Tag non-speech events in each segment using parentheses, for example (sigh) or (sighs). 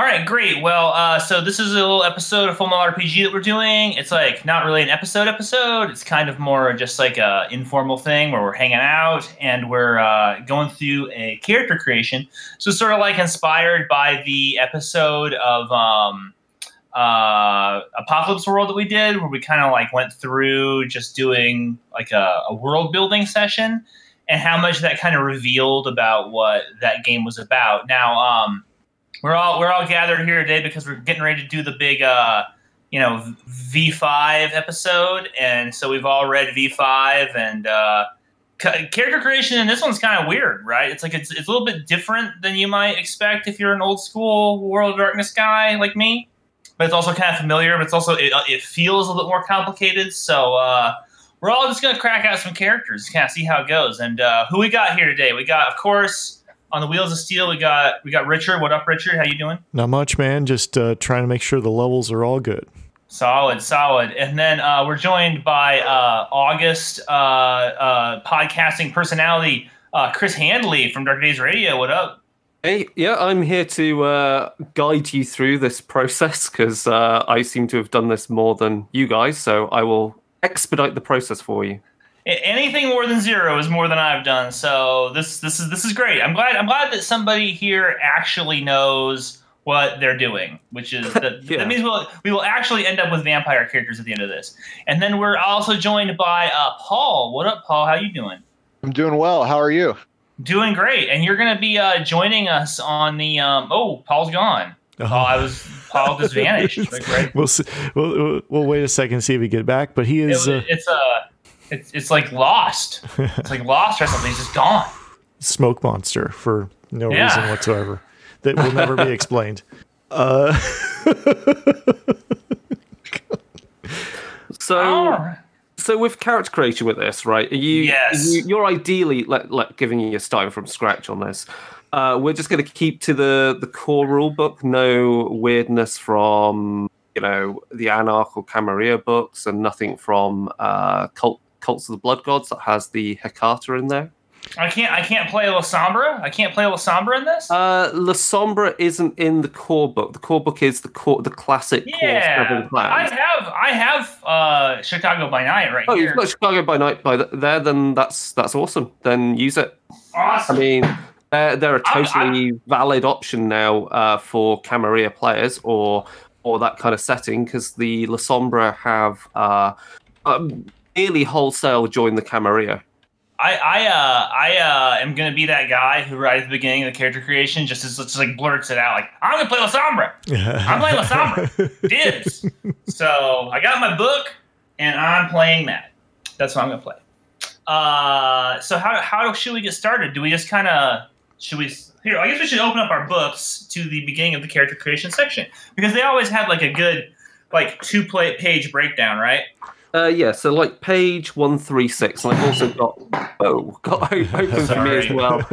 All right, great. Well, uh, so this is a little episode of Full Metal RPG that we're doing. It's like not really an episode episode. It's kind of more just like a informal thing where we're hanging out and we're uh, going through a character creation. So sort of like inspired by the episode of um, uh, Apocalypse World that we did, where we kind of like went through just doing like a, a world building session and how much that kind of revealed about what that game was about. Now, um, we're all we're all gathered here today because we're getting ready to do the big uh, you know V5 episode, and so we've all read V5 and uh, character creation in this one's kind of weird, right? It's like it's it's a little bit different than you might expect if you're an old school World of Darkness guy like me, but it's also kind of familiar. But it's also it, it feels a little more complicated. So uh, we're all just gonna crack out some characters, kind of see how it goes. And uh, who we got here today? We got, of course on the wheels of steel we got we got richard. What up richard? How you doing? Not much man. Just uh, trying to make sure the levels are all good. Solid solid. And then uh, we're joined by uh, august uh, uh, podcasting personality uh, chris handley from dark days radio. What up? Hey, yeah, I'm here to guide you through this process because I seem to have done this more than you guys, so I will expedite the process for you anything more than zero is more than I've done. So this this is this is great. I'm glad I'm glad that somebody here actually knows what they're doing, which is (laughs) that, yeah. that means we'll, we will actually end up with vampire characters at the end of this. And then we're also joined by uh, Paul. What up, Paul? How you doing? I'm doing well. How are you? Doing great. And you're going to be uh, joining us on the. Um, oh, Paul's gone. Oh, I was Paul just (laughs) vanished. Right? We'll, see, we'll, we'll wait a second and see if he get back. But he is. It, uh, it's a. Uh, it's, it's like lost. It's like lost or something. He's just gone. Smoke monster for no yeah. reason whatsoever that will never be (laughs) explained. Uh, (laughs) so, so with character creation with this, right? Are you, yes. you, are ideally like, like giving you a starting from scratch on this. Uh, we're just going to keep to the the core rule book. No weirdness from you know the Anarch or Camarilla books, and nothing from uh, cult Cults of the Blood Gods that has the Hecata in there. I can't. I can't play La Sombra. I can't play La Sombra in this. Uh, La Sombra isn't in the core book. The core book is the core, the classic yeah, core. I have. I have uh, Chicago by Night right oh, here. you've got Chicago by Night by the, there. Then that's that's awesome. Then use it. Awesome. I mean, they're, they're a totally I, I, valid option now uh, for Camarilla players or or that kind of setting because the La Sombra have. Uh, um, nearly wholesale join the Camarilla. I I uh I uh am gonna be that guy who right at the beginning of the character creation just is just like blurts it out like I'm gonna play La Sombra. I'm playing La Sombra. (laughs) Dibs. So I got my book and I'm playing that. That's what I'm gonna play. Uh so how how should we get started? Do we just kinda should we here, I guess we should open up our books to the beginning of the character creation section. Because they always have like a good like two play page breakdown, right? Uh, yeah, so like page one three six, and I've also got oh got (laughs) open for me as well.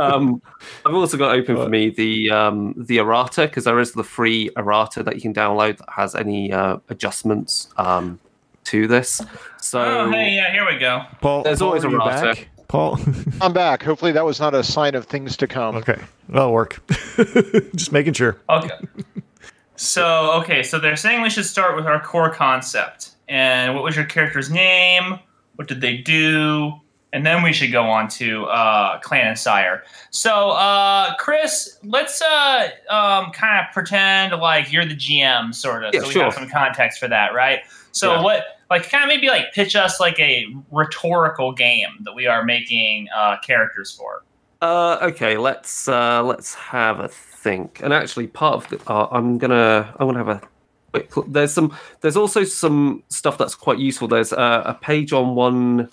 Um, I've also got open for me the um, the errata because there is the free errata that you can download that has any uh, adjustments um, to this. So oh, hey, yeah, here we go. Paul, there's Paul, always errata. Paul, (laughs) I'm back. Hopefully, that was not a sign of things to come. Okay, that'll work. (laughs) Just making sure. Okay. So okay, so they're saying we should start with our core concept and what was your character's name? What did they do? And then we should go on to uh, Clan and Sire. So, uh, Chris, let's uh, um, kind of pretend like you're the GM, sort of, yeah, so we sure. have some context for that, right? So, yeah. what, like, kind of maybe like pitch us like a rhetorical game that we are making uh, characters for. Uh, okay, let's uh, let's have a think. And actually, part of the, uh, I'm gonna I'm gonna have a quick. there's some. There's also some stuff that's quite useful. There's a, a page on one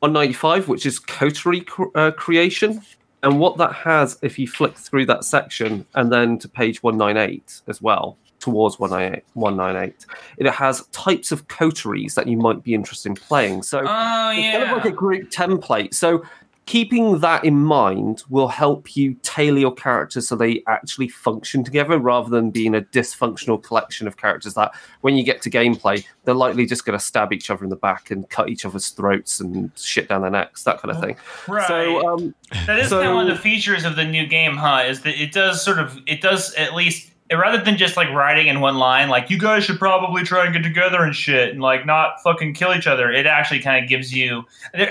195, which is coterie uh, creation, and what that has, if you flick through that section and then to page 198 as well, towards 198, 198 it has types of coteries that you might be interested in playing. So oh, yeah. it's kind of like a group template. So keeping that in mind will help you tailor your characters so they actually function together rather than being a dysfunctional collection of characters that when you get to gameplay they're likely just going to stab each other in the back and cut each other's throats and shit down their necks that kind of thing. Right. so um, that is so, kind of one of the features of the new game huh is that it does sort of it does at least rather than just like writing in one line, like you guys should probably try and get together and shit, and like not fucking kill each other. It actually kind of gives you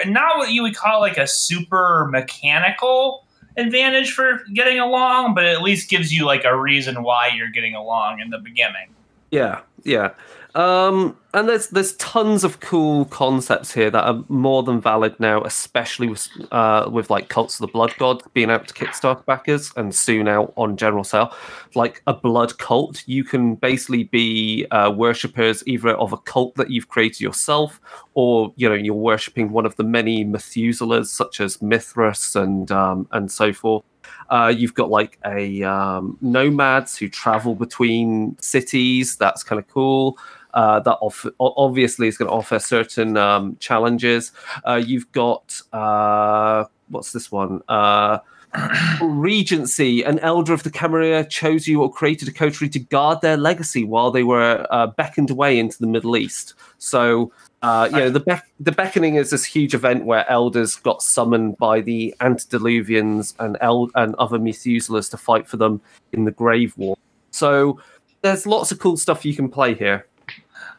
not what you would call like a super mechanical advantage for getting along, but at least gives you like a reason why you're getting along in the beginning. Yeah, yeah. Um, and there's there's tons of cool concepts here that are more than valid now, especially with uh, with like cults of the blood god being out to Kickstarter backers and soon out on general sale. Like a blood cult, you can basically be uh, worshippers either of a cult that you've created yourself, or you know you're worshipping one of the many Methuselahs such as Mithras and um, and so forth. Uh, you've got like a um, nomads who travel between cities. That's kind of cool. Uh, that off- obviously is going to offer certain um, challenges. Uh, you've got uh, what's this one? Uh, (coughs) Regency, an elder of the Camarilla chose you or created a coterie to guard their legacy while they were uh, beckoned away into the Middle East. So, uh, you know, the be- the beckoning is this huge event where elders got summoned by the antediluvians and el- and other Methuselahs to fight for them in the Grave War. So, there's lots of cool stuff you can play here.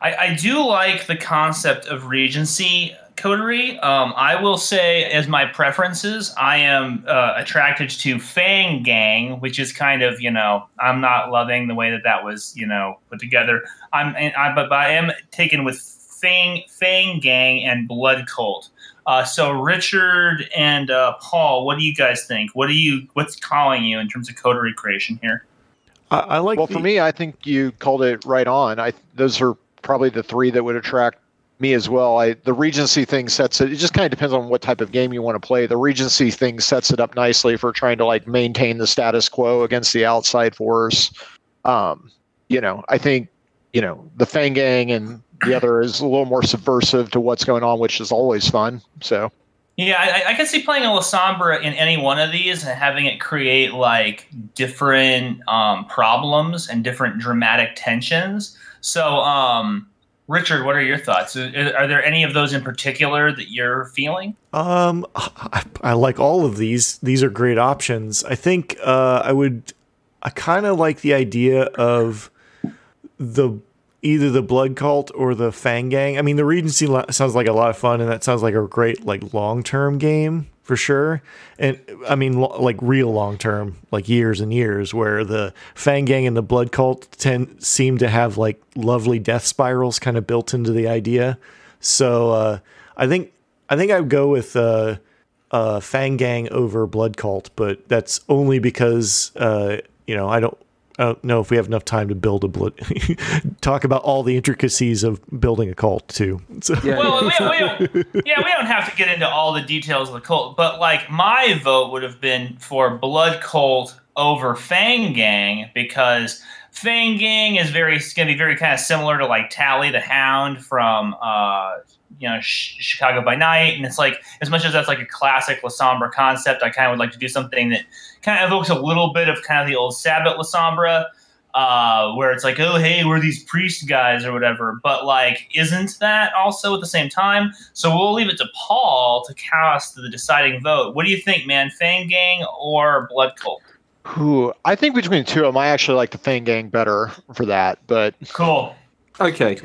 I, I do like the concept of Regency coterie. Um, I will say, as my preferences, I am uh, attracted to Fang Gang, which is kind of you know I'm not loving the way that that was you know put together. I'm I, but, but I am taken with Fang Fang Gang and Blood Cult. Uh, so Richard and uh, Paul, what do you guys think? What do you what's calling you in terms of coterie creation here? I, I like. Well, the, for me, I think you called it right on. I those are probably the three that would attract me as well. I the Regency thing sets it. It just kind of depends on what type of game you want to play. The Regency thing sets it up nicely for trying to like maintain the status quo against the outside force. Um, you know, I think you know the Fang Gang and the other is a little more subversive to what's going on, which is always fun. So. Yeah, I, I can see playing a Lasombra in any one of these and having it create like different um, problems and different dramatic tensions. So, um, Richard, what are your thoughts? Are, there any of those in particular that you're feeling? Um, I, I like all of these. These are great options. I think uh, I would. I kind of like the idea of the either the blood cult or the fang gang. I mean, the Regency sounds like a lot of fun, and that sounds like a great like long term game for sure. And I mean, lo- like real long term, like years and years, where the Fang Gang and the Blood Cult tend seem to have like lovely death spirals kind of built into the idea. So uh, I think I think I'd go with uh, uh, Fang Gang over Blood Cult, but that's only because uh, you know I don't I don't know if we have enough time to build a blood. (laughs) talk about all the intricacies of building a cult too. So. Yeah. Well, we, we don't, yeah, we don't have to get into all the details of the cult, but like my vote would have been for Blood Cult over Fang Gang because Fang Gang is very going to be very kind of similar to like Tally the Hound from uh, you know Sh- Chicago by Night, and it's like as much as that's like a classic Lasombra concept, I kind of would like to do something that kind of evokes a little bit of kind of the old Sabbat Lasombra, uh, where it's like, oh hey, we're these priest guys or whatever, but like isn't that also at the same time? So we'll leave it to Paul to cast the deciding vote. What do you think, man? Fang Gang or Blood Cult? Who I think between the two of them, I actually like the Fang Gang better for that. But cool. Okay,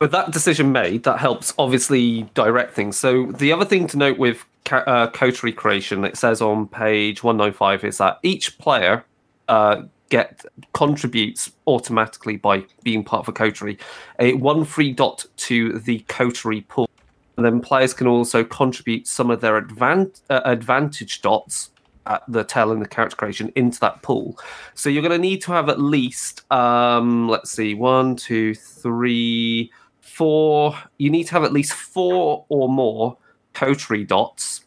with that decision made, that helps obviously direct things. So the other thing to note with uh, coterie creation, it says on page one nine five, is that each player uh, get contributes automatically by being part of a coterie a one free dot to the coterie pool. And then players can also contribute some of their advan- uh, advantage dots at the tail end the character creation into that pool. So you're going to need to have at least, um, let's see, one, two, three, four. You need to have at least four or more coterie dots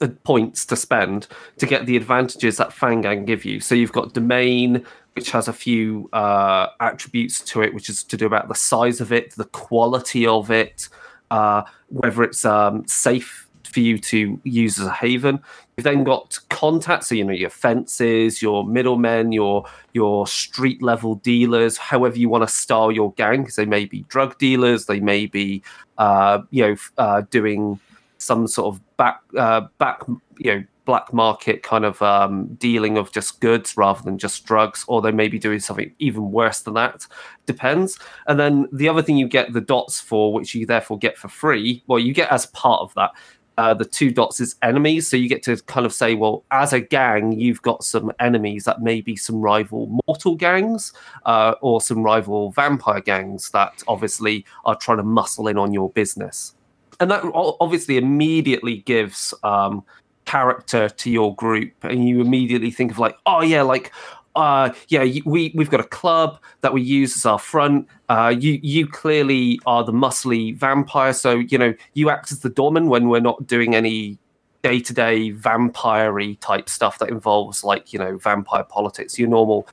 uh, points to spend to get the advantages that Fang Gang give you. So you've got domain, which has a few uh, attributes to it, which is to do about the size of it, the quality of it, uh, whether it's um, safe for you to use as a haven. You've then got contacts, so you know your fences, your middlemen, your your street level dealers, however you want to style your gang, because they may be drug dealers, they may be uh, you know uh, doing some sort of back uh, back you know black market kind of um, dealing of just goods rather than just drugs, or they may be doing something even worse than that. Depends. And then the other thing you get the dots for, which you therefore get for free, well, you get as part of that. Uh, the two dots is enemies. So you get to kind of say, well, as a gang, you've got some enemies that may be some rival mortal gangs uh, or some rival vampire gangs that obviously are trying to muscle in on your business. And that obviously immediately gives um, character to your group. And you immediately think of, like, oh, yeah, like, uh, yeah, we we've got a club that we use as our front. Uh, you you clearly are the muscly vampire, so you know you act as the doorman when we're not doing any day to day vampire type stuff that involves like you know vampire politics. Your normal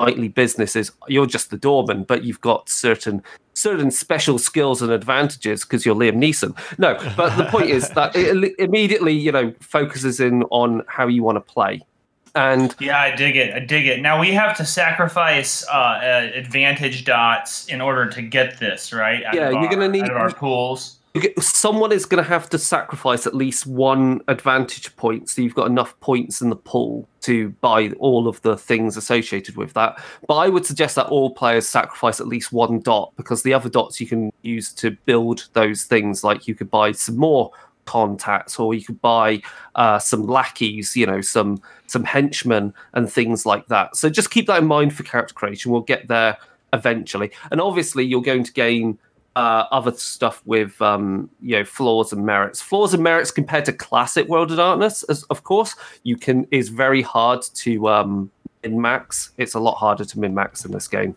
nightly business is you're just the doorman, but you've got certain certain special skills and advantages because you're Liam Neeson. No, but the point is that it (laughs) immediately you know focuses in on how you want to play. And yeah, I dig it. I dig it. Now we have to sacrifice uh, uh, advantage dots in order to get this right. yeah, you're going to need our pools. Someone is going to have to sacrifice at least one advantage point, so you've got enough points in the pool to buy all of the things associated with that. But I would suggest that all players sacrifice at least one dot because the other dots you can use to build those things. Like you could buy some more contacts or you could buy uh, some lackeys you know some some henchmen and things like that so just keep that in mind for character creation we'll get there eventually and obviously you're going to gain uh, other stuff with um, you know flaws and merits flaws and merits compared to classic world of darkness as, of course you can is very hard to um, min max it's a lot harder to min max in this game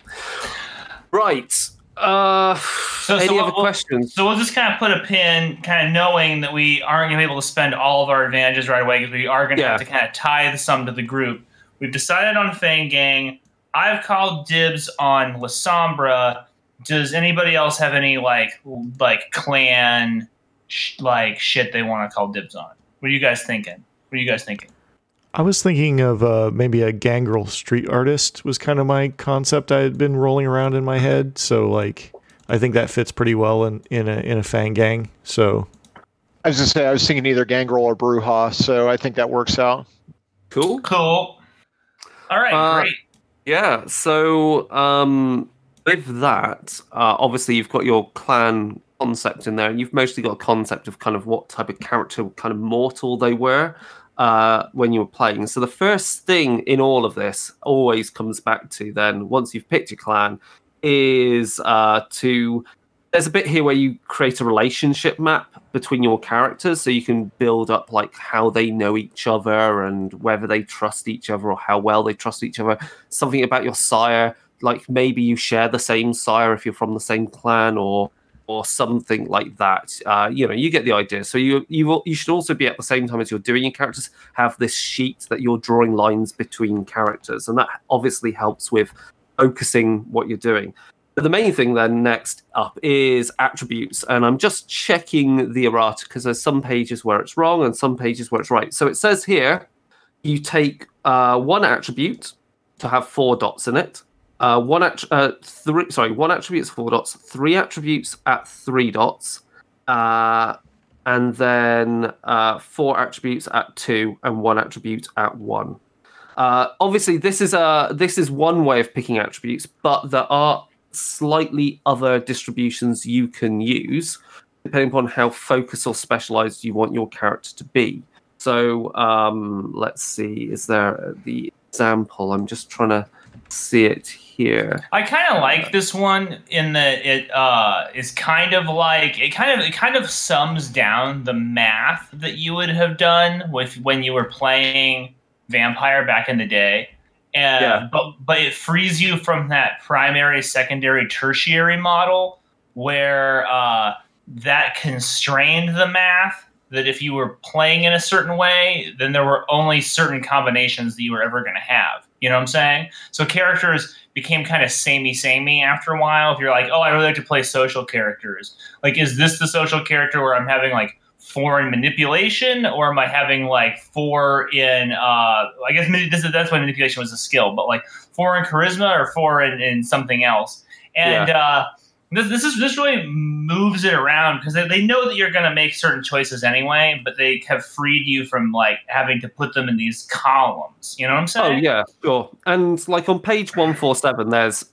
right uh, so, any so other we'll, questions? So we'll just kind of put a pin, kind of knowing that we aren't going to be able to spend all of our advantages right away because we are going to yeah. have to kind of tie the sum to the group. We've decided on Fang Gang. I've called dibs on Lasombra. Does anybody else have any like like clan sh- like shit they want to call dibs on? What are you guys thinking? What are you guys thinking? I was thinking of uh, maybe a gangrel street artist was kind of my concept I had been rolling around in my head. So like, I think that fits pretty well in in a in a fang gang. So, I was gonna say I was thinking either gangrel or Brujah. So I think that works out. Cool. Cool. All right. Uh, great. Yeah. So um, with that, uh, obviously you've got your clan concept in there, and you've mostly got a concept of kind of what type of character, kind of mortal they were uh, when you were playing. So the first thing in all of this always comes back to then once you've picked your clan is uh, to there's a bit here where you create a relationship map between your characters so you can build up like how they know each other and whether they trust each other or how well they trust each other something about your sire like maybe you share the same sire if you're from the same clan or or something like that. Uh, you know, you get the idea. So you you you should also be at the same time as you're doing your characters have this sheet that you're drawing lines between characters, and that obviously helps with focusing what you're doing. But the main thing then next up is attributes, and I'm just checking the errata because there's some pages where it's wrong and some pages where it's right. So it says here you take uh, one attribute to have four dots in it uh, one at uh, three. Sorry, one attribute's four dots. Three attributes at three dots, uh, and then uh, four attributes at two, and one attribute at one. Uh, obviously, this is a this is one way of picking attributes, but there are slightly other distributions you can use depending upon how focused or specialized you want your character to be. So um, let's see. Is there the example? I'm just trying to see it here. I kind of like this one in that it uh, is kind of like it kind of it kind of sums down the math that you would have done with when you were playing Vampire back in the day. And, yeah. but but it frees you from that primary, secondary, tertiary model where uh, that constrained the math. That if you were playing in a certain way, then there were only certain combinations that you were ever going to have. You know what I'm saying? So characters became kind of samey samey after a while. If you're like, oh, I really like to play social characters. Like, is this the social character where I'm having like four in manipulation, or am I having like four in? Uh, I guess this is, that's why manipulation was a skill, but like four in charisma or four in, in something else. And yeah. uh, this, this is this really moves it around because they, they know that you're going to make certain choices anyway, but they have freed you from like having to put them in these columns. You know what I'm saying? Oh yeah, sure. And like on page one four seven, there's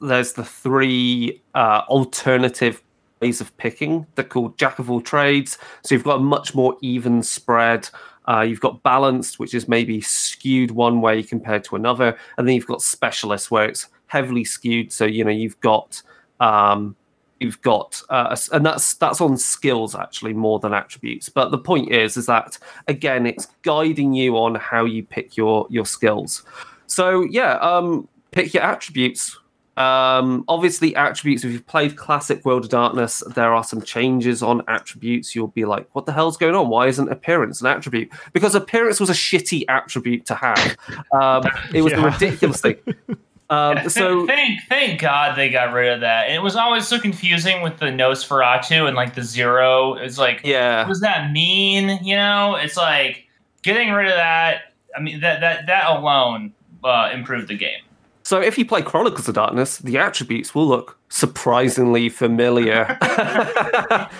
there's the three uh, alternative ways of picking. They're called jack of all trades. So you've got a much more even spread. Uh, you've got balanced, which is maybe skewed one way compared to another, and then you've got specialist, where it's heavily skewed. So you know you've got um, you've got uh, and that's that's on skills actually more than attributes. But the point is is that again it's guiding you on how you pick your your skills. So yeah um pick your attributes. Um obviously attributes if you've played classic world of darkness there are some changes on attributes. You'll be like what the hell's going on? Why isn't appearance an attribute? Because appearance was a shitty attribute to have. Um it was (laughs) Yeah. a ridiculous thing (laughs) um (laughs) so thank thank God they got rid of that. It was always so confusing with the Nosferatu and like the zero. It's like, yeah what does that mean? You know, it's like getting rid of that. I mean, that that that alone uh, improved the game. So if you play Chronicles of Darkness, the attributes will look surprisingly familiar, (laughs)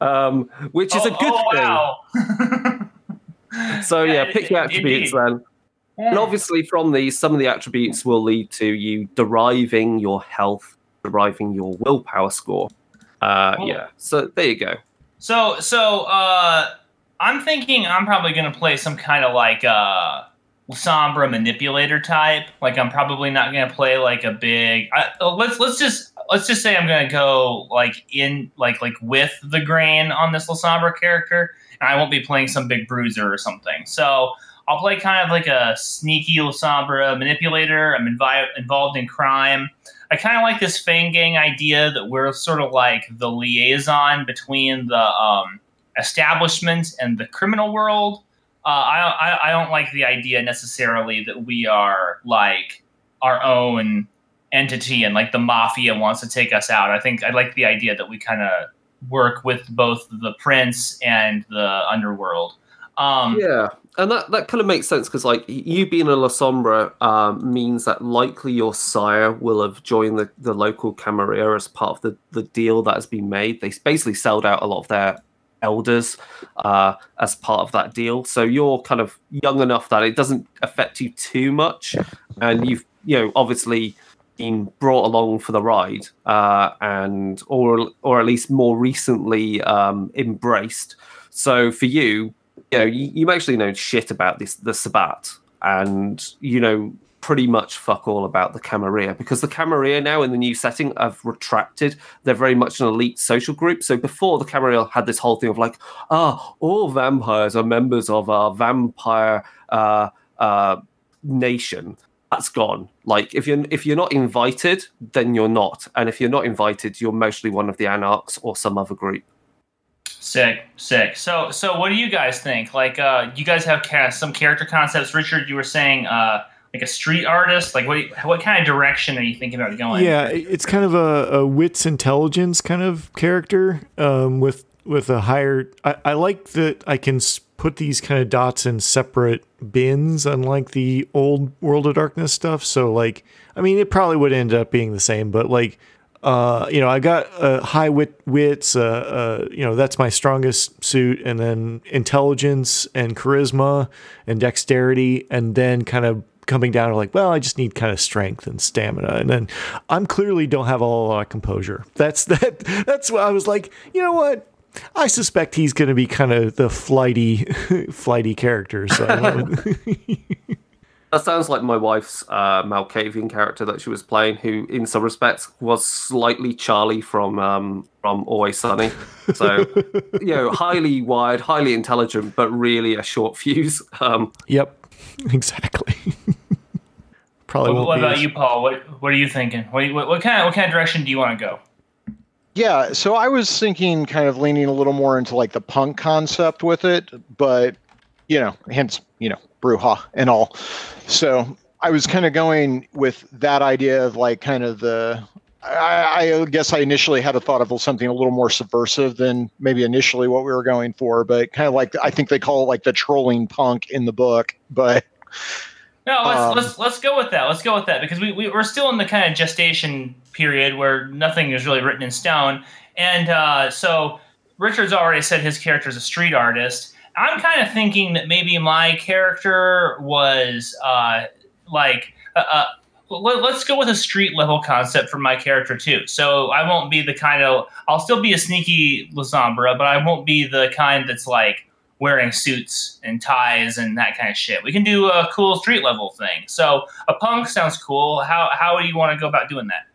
um, which is a Oh, good oh, thing. wow. So yeah, Yeah, (laughs) pick your i- attributes indeed. then. And obviously, from these, some of the attributes will lead to you deriving your health, deriving your willpower score. Uh, Oh. Yeah. So there you go. So so uh I'm thinking I'm probably gonna play some kind of like uh Sombra manipulator type. Like I'm probably not gonna play like a big I, uh, let's let's just let's just say I'm gonna go like in like like with the grain on this Lasombra character, and I won't be playing some big bruiser or something. So I'll play kind of like a sneaky Lasombra manipulator. I'm invi- involved in crime. I kind of like this Fang Gang idea that we're sort of like the liaison between the um, establishment and the criminal world. Uh, I, I I don't like the idea necessarily that we are like our own entity and like the mafia wants to take us out. I think I like the idea that we kind of work with both the prince and the underworld. Um, Yeah, and that, that kind of makes sense because like you being a La Sombra um, means that likely your sire will have joined the, the local Camarilla as part of the, the deal that has been made. They basically sold out a lot of their elders uh, as part of that deal. So you're kind of young enough that it doesn't affect you too much, and you've you know obviously been brought along for the ride, uh, and or or at least more recently um, embraced. So for you, you know, you, you actually know shit about this the Sabbat, and you know pretty much fuck all about the Camarilla because the Camarilla now in the new setting have retracted. They're very much an elite social group. So before the Camarilla had this whole thing of like, ah, all vampires are members of our vampire uh, uh, nation. That's gone. Like if you're if you're not invited, then you're not, and if you're not invited, you're mostly one of the anarchs or some other group. Sick, sick. So, so what do you guys think? Like, uh, you guys have ca- some character concepts. Richard, you were saying, uh, like a street artist. Like, what, you- what kind of direction are you thinking about going? Yeah, it's kind of a, a wits intelligence kind of character um, with with a higher. I, I like that I can put these kind of dots in separate bins, unlike the old World of Darkness stuff. So, like, I mean, it probably would end up being the same, but like, uh, you know, I got uh, high wit wits. Uh, uh, you know, that's my strongest suit, and then intelligence and charisma and dexterity, and then kind of coming down to like, well, I just need kind of strength and stamina, and then I'm clearly don't have a lot of composure. That's (laughs) that. That's what I was like. You know what? I suspect he's going to be kind of the flighty, (laughs) flighty character. So I (laughs) went with- That sounds like my wife's uh, Malkavian character that she was playing, who, in some respects, was slightly Charlie from um, from Always Sunny. So, you know, (laughs) highly wired, highly intelligent, but really a short fuse. Um, yep, exactly. (laughs) Probably What, what about as- you, Paul? What What are you thinking? What, what, what kind of what kind of direction do you want to go? Yeah, so I was thinking kind of leaning a little more into like the punk concept with it, but you know, hence, you know, Brujah and all. So I was kind of going with that idea of like kind of the I, I guess I initially had a thought of something a little more subversive than maybe initially what we were going for, but kind of like I think they call it like the trolling punk in the book, but No, let's Um, let's let's go with that. Let's go with that because we, we we're still in the kind of gestation period where nothing is really written in stone, and uh, so Richard's already said his character is a street artist. I'm kind of thinking that maybe my character was uh, like uh, uh, let, us go with a street level concept for my character too. So I won't be the kind of I'll still be a sneaky Lasombra, but I won't be the kind that's like wearing suits and ties and that kind of shit. We can do a cool street level thing. So a punk sounds cool. How how do you want to go about doing that?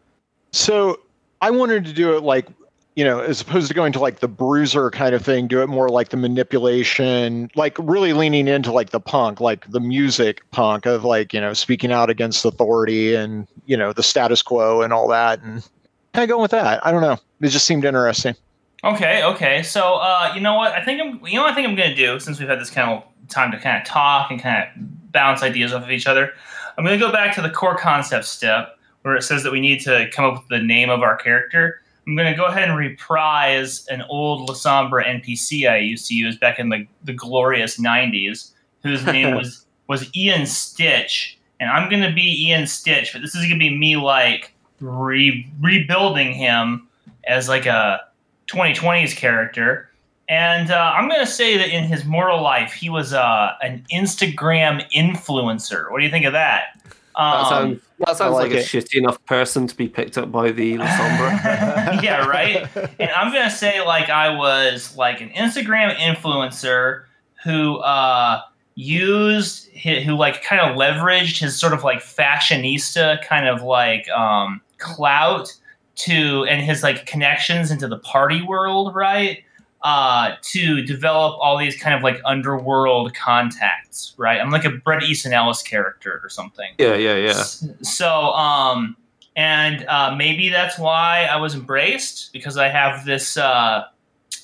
So I wanted to do it like, you know, as opposed to going to like the bruiser kind of thing, do it more like the manipulation, like really leaning into like the punk, like the music punk of like, you know, speaking out against authority and, you know, the status quo and all that. And kind of going with that. I don't know. It just seemed interesting. Okay, okay. So uh, you know what? I think I'm you know I think I'm gonna do since we've had this kind of time to kind of talk and kind of bounce ideas off of each other. I'm gonna go back to the core concept step where it says that we need to come up with the name of our character. I'm going to go ahead and reprise an old Lasombra NPC I used to use back in the, the glorious 90s, whose name (laughs) was, was Ian Stitch. And I'm going to be Ian Stitch, but this is going to be me like re- rebuilding him as like a 2020s character. And uh, I'm going to say that in his mortal life, he was uh, an Instagram influencer. What do you think of that? That Um, sounds, that sounds like like, a it. shitty enough person to be picked up by the Lasombra. (laughs) (laughs) yeah, right. And I'm gonna say like I was like an Instagram influencer who uh, used hi- who like kind of leveraged his sort of like fashionista kind of like um, clout to and his like connections into the party world, right? Uh, to develop all these kind of like underworld contacts, right? I'm like a Bret Easton Ellis character or something. yeah, yeah, yeah. So, um, and uh, maybe that's why I was embraced because I have this uh,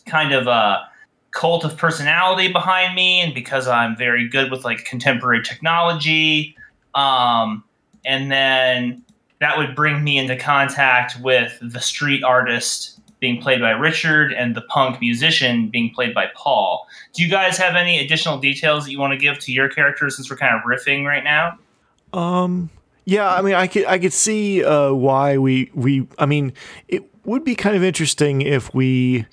kind of uh, cult of personality behind me, and because I'm very good with like contemporary technology. Um, and then that would bring me into contact with the street artist being played by Richard and the punk musician being played by Paul. Do you guys have any additional details that you want to give to your characters since we're kind of riffing right now? Um. Yeah, I mean, I could I could see uh, why we we. I mean, it would be kind of interesting if we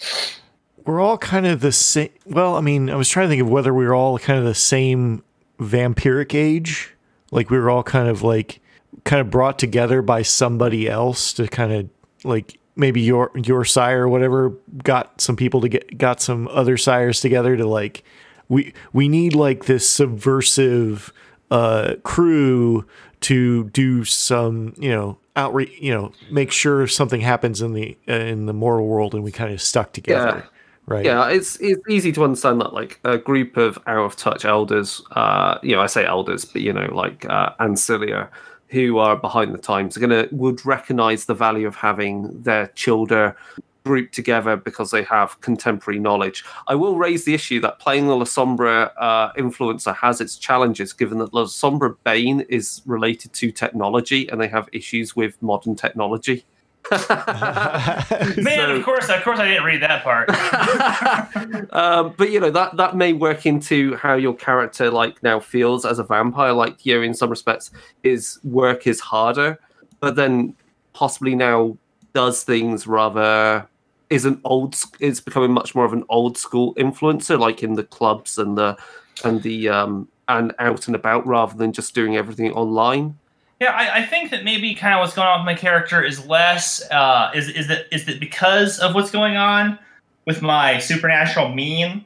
we're all kind of the same. Well, I mean, I was trying to think of whether we were all kind of the same vampiric age, like we were all kind of like kind of brought together by somebody else to kind of like maybe your your sire or whatever got some people to get got some other sires together to like we we need like this subversive uh crew to do some you know outreach you know make sure something happens in the uh, in the mortal world and we kind of stuck together right? Yeah, it's it's easy to understand that like a group of out of touch elders, uh, you know, I say elders, but you know, like uh, Ancillae, who are behind the times, are gonna would recognize the value of having their children grouped together because they have contemporary knowledge. I will raise the issue that playing the La Sombra uh, influencer has its challenges, given that La Sombra Bane is related to technology and they have issues with modern technology. (laughs) Man, So- of course, of course, I didn't read that part. (laughs) um, but you know that that may work into how your character like now feels as a vampire. Like you know, in some respects, his work is harder, but then possibly now does things rather is an old is becoming much more of an old school influencer, like in the clubs and the and the um and out and about rather than just doing everything online. Yeah, I, I think that maybe kind of what's going on with my character is less uh, is is that is that because of what's going on with my supernatural mean,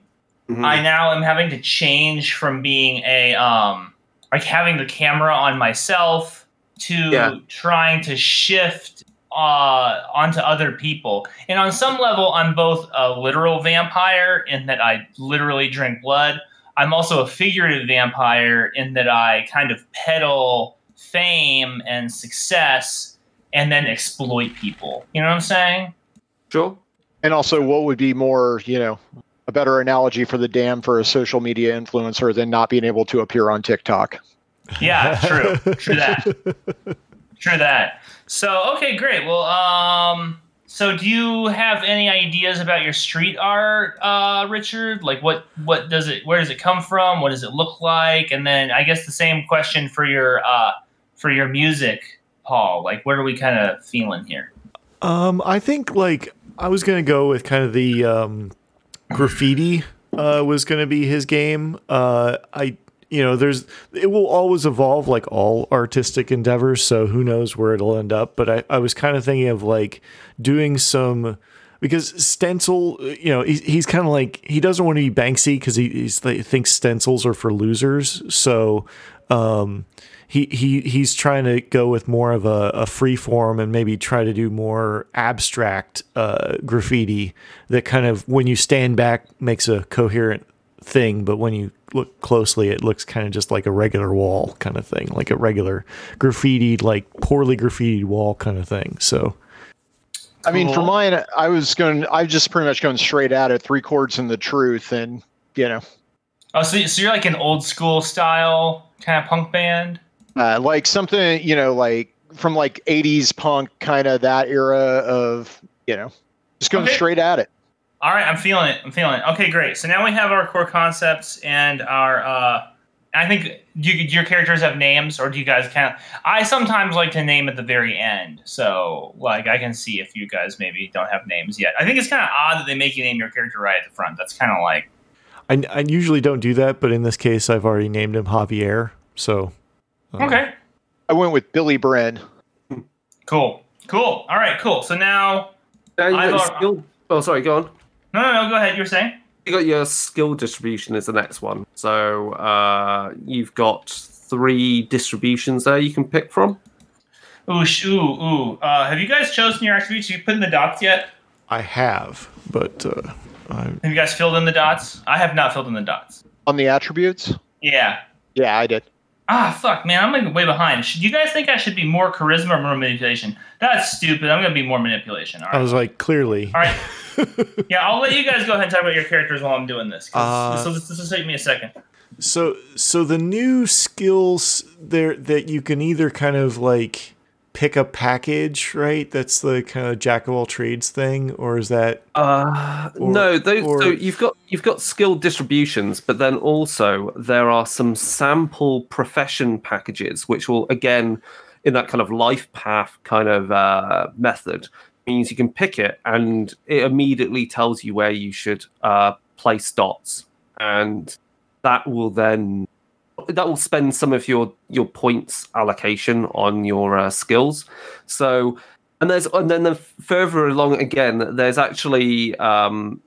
Mhm. I now am having to change from being a um like having the camera on myself to Yeah. trying to shift uh onto other people. And on some level I'm both a literal vampire in that I literally drink blood. I'm also a figurative vampire in that I kind of peddle fame and success and then exploit people. You know what I'm saying? Sure. And also, what would be more, you know, a better analogy for the dam for a social media influencer than not being able to appear on TikTok? Yeah, true. true that. (laughs) True that. So okay, great. Well, um, so do you have any ideas about your street art, uh, Richard? Like what what does it where does it come from? What does it look like? And then I guess the same question for your uh for your music, Paul. Like what are we kind of feeling here? Um, I think like I was gonna go with kind of the um, graffiti uh, was gonna be his game. Uh, I you know there's it will always evolve like all artistic endeavors, so who knows where it'll end up. But I, I was kind of thinking of like doing some because stencil you know he's, he's kind of like he doesn't want to be banksy because he he thinks stencils are for losers so um he he he's trying to go with more of a, a free form and maybe try to do more abstract uh, graffiti that kind of when you stand back makes a coherent thing but when you look closely it looks kind of just like a regular wall kind of thing like a regular graffitied like poorly graffitied wall kind of thing so I mean, for mine, I was going. I just pretty much going straight at it, three chords and the truth, and you know, Oh, so, so you're like an old school style kind of punk band? Uh, like something you know, like from like '80s punk, kind of that era of you know, just going Okay. straight at it. All right, I'm feeling it. I'm feeling it. Okay, great. So now we have our core concepts and our. uh I think do, you, do your characters have names, or do you guys count? I sometimes like to name at the very end, so like I can see if you guys maybe don't have names yet. I think it's kind of odd that they make you name your character right at the front. That's kind of like I, I usually don't do that but in this case i've already named him javier so okay, I went with Billy Bren. cool, cool. All right, cool. So now, Now you I've your al- skill. Oh, sorry. Go on. no, no, no. Go ahead. You were saying. You got your skill distribution is the next one. So uh, you've got three distributions there you can pick from. Ooh, sh- ooh, ooh. Uh, have you guys chosen your attributes? Have you put in the dots yet? i have but uh, I, Have you guys filled in the dots? I have not filled in the dots. On the attributes, Yeah. yeah, I did. Ah, fuck, man, I'm like way behind. Should you guys think I should be more charisma or more manipulation? That's stupid. I'm gonna be more manipulation. All I was like clearly All right. (laughs) yeah, I'll let you guys go ahead and talk about your characters while I'm doing this. Uh, this, will, this will take me a second. So so the new skills there that you can either kind of like pick a package, right? That's the kind of jack of all trades thing, or is that Uh, Or- no, those, or- so you've got you've got skill distributions, but then also there are some sample profession packages, which will again, in that kind of life path kind of uh, method, means you can pick it and it immediately tells you where you should uh, place dots, and that will then that will spend some of your your points allocation on your uh, skills. So and there's and then the further along again there's actually um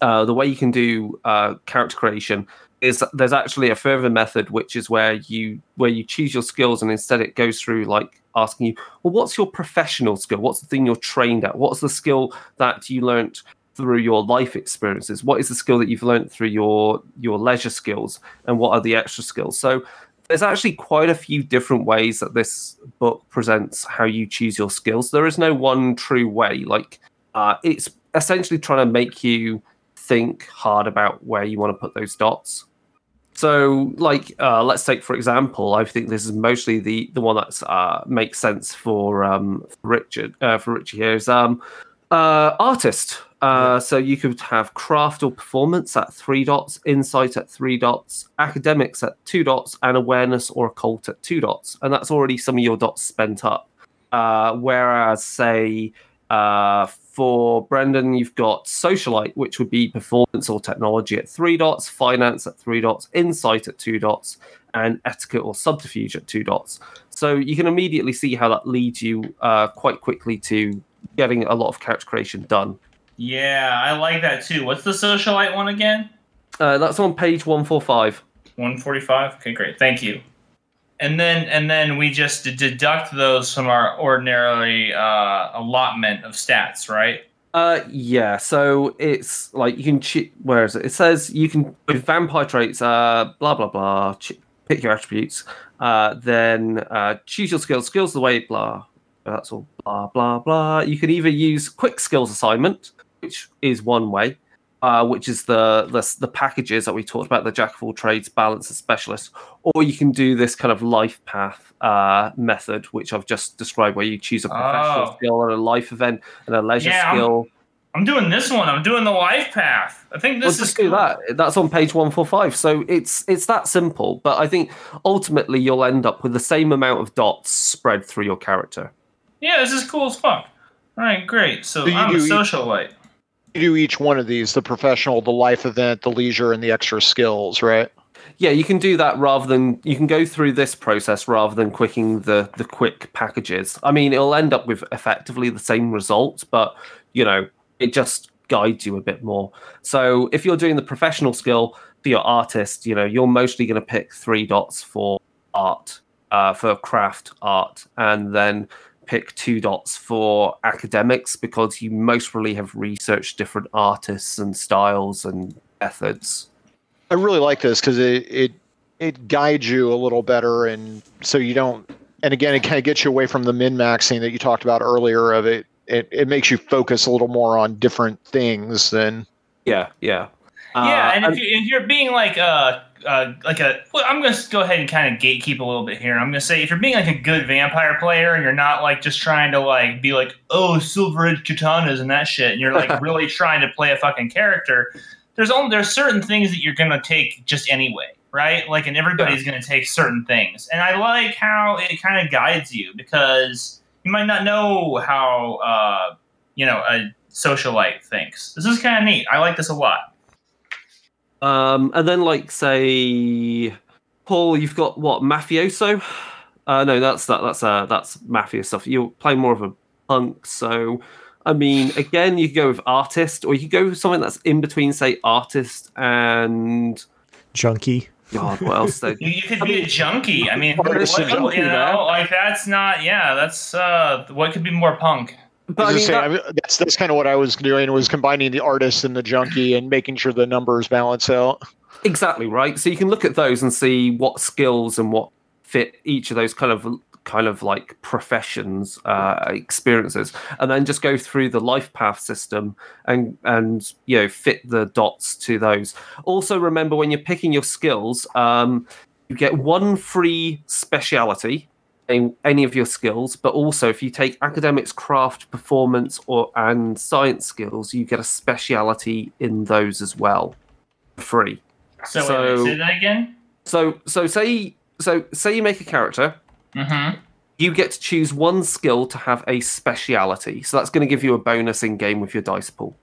uh the way you can do uh character creation is there's actually a further method which is where you where you choose your skills and instead it goes through like asking you well what's your professional skill what's the thing you're trained at what's the skill that you learnt through your life experiences what is the skill that you've learned through your your leisure skills and what are the extra skills so there's actually quite a few different ways that this book presents how you choose your skills. There is no one true way. Like, uh, it's essentially trying to make you think hard about where you want to put those dots. So, like, uh, let's take for example, I think this is mostly the the one that's uh, makes sense for um, for Richard uh, for Richie here is um, uh, artist. Uh, So you could have craft or performance at three dots, insight at three dots, academics at two dots, and awareness or occult at two dots, and that's already some of your dots spent up. Uh, whereas, say, uh, for Brendan, you've got socialite, which would be performance or technology at three dots, finance at three dots, insight at two dots, and etiquette or subterfuge at two dots. So you can immediately see how that leads you uh, quite quickly to getting a lot of character creation done. Yeah, I like that too. What's the socialite one again? Uh, that's on page 145. 145. Okay, great. Thank you. And then and then we just d- deduct those from our ordinary uh, allotment of stats, right? Uh, yeah. So it's like you can ch- where is it? It says you can with vampire traits. Uh, blah blah blah. Pick your attributes. Uh, then uh, choose your skills. Skills the way blah. That's all. Blah blah blah. You can either use quick skills assignment, which is one way, uh, which is the, the the packages that we talked about, the jack of all trades, balance, and specialist, or you can do this kind of life path uh, method, which I've just described, where you choose a professional Oh. skill and a life event and a leisure Yeah, I'm- skill. I'm doing this one. I'm doing the life path. I think Well, this is just do cool. that. That's on page one four five. So it's it's that simple. But I think ultimately you'll end up with the same amount of dots spread through your character. Yeah, this is cool as fuck. All right, great. So So I'm a do each- socialite. You do each one of these: the professional, the life event, the leisure, and the extra skills. Right? Yeah, you can do that rather than you can go through this process rather than quicking the the quick packages. I mean, it'll end up with effectively the same result, but you know, it just guides you a bit more. So if you're doing the professional skill for your artist, you know, you're mostly going to pick three dots for art, uh, for craft art, and then pick two dots for academics because you most really have researched different artists and styles and methods. I really like this because it, it it guides you a little better, and so you don't. And again, it kind of gets you away from the min maxing that you talked about earlier. Of it, it it makes you focus a little more on different things than Yeah, yeah. Yeah, Uh, and if, you, if you're being like a, uh, like a, well, I'm gonna go ahead and kind of gatekeep a little bit here. I'm gonna say if you're being like a good vampire player and you're not like just trying to like be like, oh, silver edged katanas and that shit, and you're like (laughs) really trying to play a fucking character. There's only there's certain things that you're gonna take just anyway, right? Like, and everybody's gonna take certain things, and I like how it kind of guides you because you might not know how uh, you know a socialite thinks. This is kind of neat. I like this a lot. Um, and then like say, Paul, you've got what mafioso? Uh, no, that's that. That's uh, that's mafia stuff. You're playing more of a punk, so I mean, again, you could go with artist, or you could go with something that's in between, say, artist and Junkie. God, what else? They, (laughs) You, you could be a junkie. I mean, what- junkie you there. know, like that's not. Yeah, that's uh, what could be more punk. But I mean, just saying, that- I mean, that's that's kind of what I was doing was combining the artist and the junkie and making sure the numbers balance out. Exactly right. So you can look at those and see what skills and what fit each of those kind of kind of like professions uh, experiences, and then just go through the life path system and and you know fit the dots to those. Also, remember when you're picking your skills, um, you get one free speciality any of your skills, but also if you take academics, craft, performance, or and science skills, you get a speciality in those as well, for free. So, So- wait, say that again. So so say so say you make a character, Mm-hmm. you get to choose one skill to have a speciality. So that's going to give you a bonus in game with your dice pool.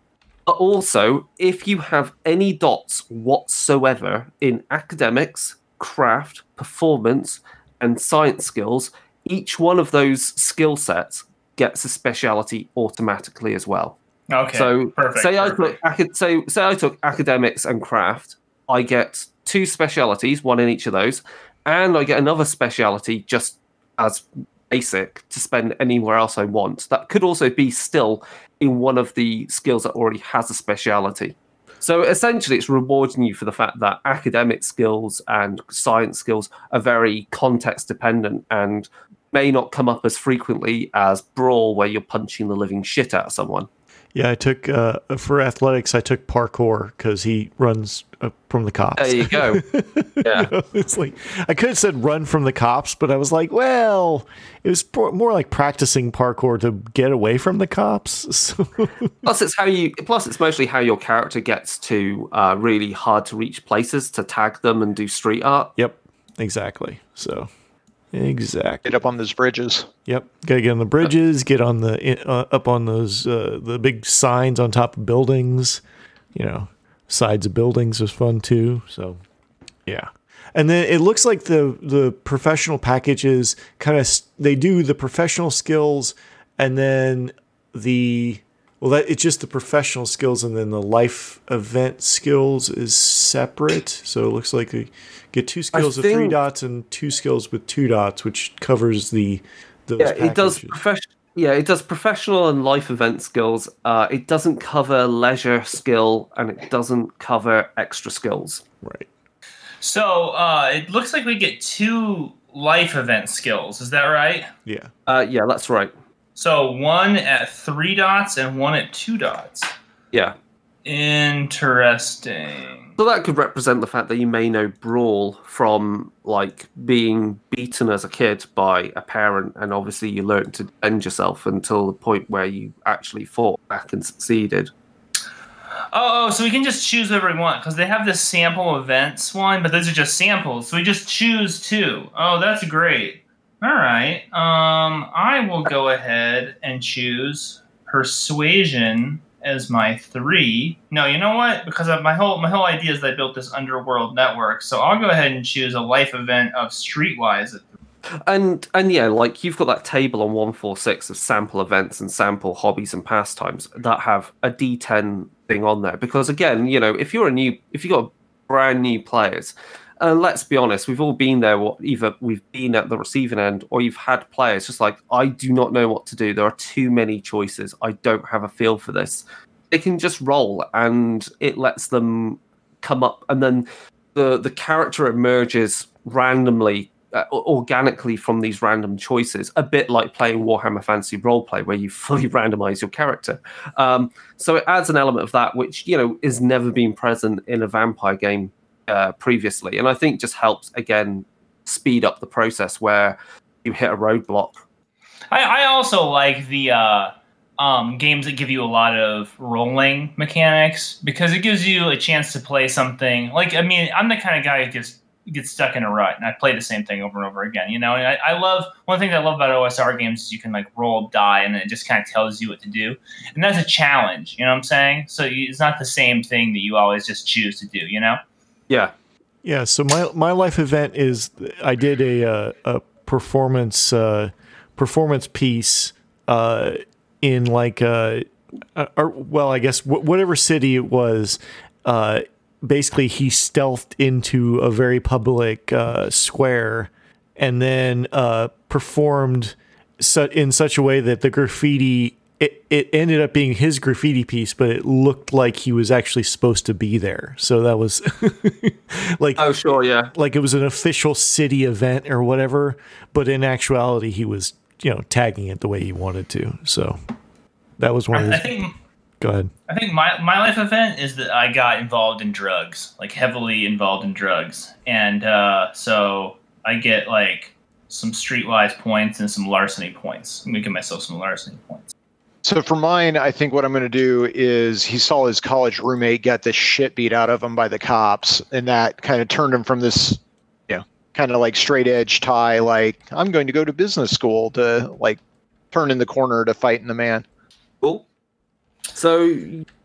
But also, if you have any dots whatsoever in academics, craft, performance, and science skills, each one of those skill sets gets a speciality automatically as well. Okay. So perfect. say I perfect. took acad- say say I took academics and craft, I get two specialities, one in each of those, and I get another speciality just as basic to spend anywhere else I want. That could also be still in one of the skills that already has a speciality. So essentially, it's rewarding you for the fact that academic skills and science skills are very context dependent and may not come up as frequently as brawl, where you're punching the living shit out of someone. Yeah, I took uh, for athletics. I took parkour because he runs uh, from the cops. There you go. (laughs) Yeah. You know, it's like I could have said run from the cops, but I was like, well, it was more like practicing parkour to get away from the cops. (laughs) So, plus, it's how you. Plus, it's mostly how your character gets to uh, really hard to reach places to tag them and do street art. yep, exactly. So, exactly. Get up on those bridges. Yep, gotta get on the bridges, get on the uh, up on those uh, the big signs on top of buildings. You know, sides of buildings was fun too. So, yeah. And then it looks like the the professional packages kind of they do the professional skills and then the well that it's just the professional skills and then the life event skills is separate. So it looks like you get two skills with three dots and two skills with two dots, which covers the those Yeah, it does. packages. Profession. Yeah, it does professional and life event skills. Uh, it doesn't cover leisure skill, and it doesn't cover extra skills. Right. So uh, it looks like we get two life event skills. Is that right? Yeah. Uh, yeah, that's right. So one at three dots and one at two dots. Yeah. Interesting. So that could represent the fact that you may know Brawl from like being beaten as a kid by a parent, and obviously you learned to defend yourself until the point where you actually fought back and succeeded. Oh, oh, so we can just choose whatever we want because they have this sample events one, but those are just samples. So we just choose two. Oh, that's great. All right. Um, I will go ahead and choose persuasion as my three. No, you know what? Because my whole my whole idea is that I built this underworld network. So I'll go ahead and choose a life event of Streetwise And and yeah, like you've got that table on one four six of sample events and sample hobbies and pastimes that have a D ten thing on there. Because again, you know, if you're a new if you've got brand new players, and let's be honest, we've all been there. What either we've been at the receiving end, or you've had players just like I do not know what to do. There are too many choices. I don't have a feel for this. They can just roll, and it lets them come up, and then the the character emerges randomly, uh, organically from these random choices. A bit like playing Warhammer Fantasy Roleplay, where you (laughs) fully randomize your character. Um, so it adds an element of that, which you know is never been present in a vampire game uh, previously, and I think just helps again speed up the process where you hit a roadblock. I, I also like the uh, um, games that give you a lot of rolling mechanics because it gives you a chance to play something. Like, I mean, I'm the kind of guy who gets gets stuck in a rut, and I play the same thing over and over again. You know, and I, I love one thing I love about OSR games is you can like roll die, and it just kind of tells you what to do, and that's a challenge. You know what I'm saying? So you, it's not the same thing that you always just choose to do. You know? Yeah, Yeah, so my my life event is I did a uh, a performance uh, performance piece uh, in like uh, uh, or, well, I guess wh- whatever city it was. Uh, basically, he stealthed into a very public square and then performed su- in such a way that the graffiti. It, it ended up being his graffiti piece, but it looked like he was actually supposed to be there. So that was (laughs) like Oh, sure, yeah. like it was an official city event or whatever, but in actuality he was, you know, tagging it the way he wanted to. So that was one of I, I his think go ahead. I think my my life event is that I got involved in drugs, like heavily involved in drugs, and uh, so I get like some streetwise points and some larceny points. I'm gonna give myself some larceny points. So for mine, I think what I'm going to do is he saw his college roommate get the shit beat out of him by the cops, and that kind of turned him from this, you know, kind of like straight edge tie, like I'm going to go to business school to like turn in the corner to fighting the man. Cool. So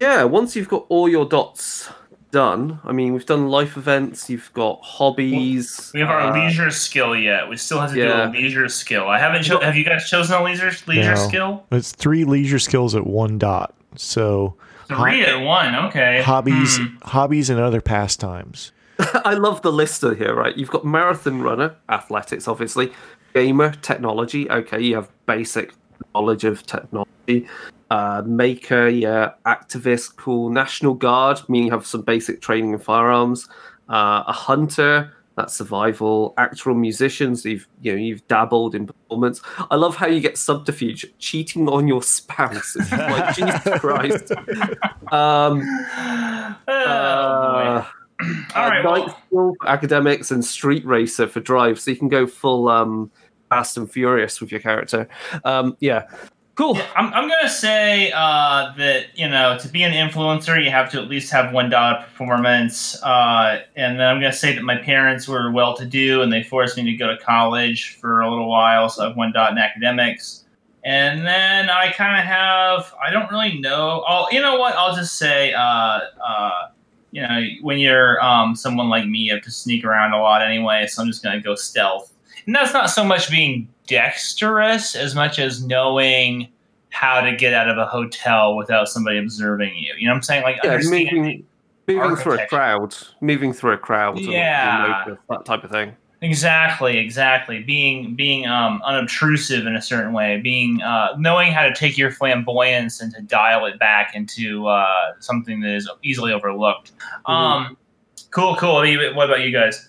yeah, once you've got all your dots done, I mean, we've done life events. You've got hobbies. We have our uh, leisure skill yet. We still have to yeah. do a leisure skill. I haven't. Cho- have you guys chosen a leisure leisure No. skill? It's three leisure skills at one dot. So Three at one. Okay. hobbies Hmm. hobbies and other pastimes. (laughs) I love the lister here, right? You've got marathon runner, athletics, obviously, gamer, technology. Okay, you have basic knowledge of technology. Uh, maker, yeah, activist, cool. National guard, meaning you have some basic training in firearms. Uh, a hunter, that's survival. Actor or musicians, you've you know you've dabbled in performance. I love how you get subterfuge, cheating on your spouse. It's like (laughs) Jesus Christ. Um, Oh, uh. All right. well- school for academics and street racer for drive, so you can go full um, fast and furious with your character. Um, yeah, cool. Yeah, I'm, I'm gonna say uh, that you know to be an influencer you have to at least have one dot performance, uh, and then I'm gonna say that my parents were well to do and they forced me to go to college for a little while, so I have one dot in academics. And then I kind of have I don't really know. Oh, you know what? I'll just say uh, uh, you know when you're um, someone like me, you have to sneak around a lot anyway. So I'm just gonna go stealth, and that's not so much being dexterous as much as knowing how to get out of a hotel without somebody observing you. You know what I'm saying? Like Yeah, understanding. moving, moving through a crowd, moving through a crowd, and Yeah. that type of thing. Exactly, exactly. Being being um, unobtrusive in a certain way, being uh, knowing how to take your flamboyance and to dial it back into uh, something that is easily overlooked. Um, cool, cool. What about you- What about you guys?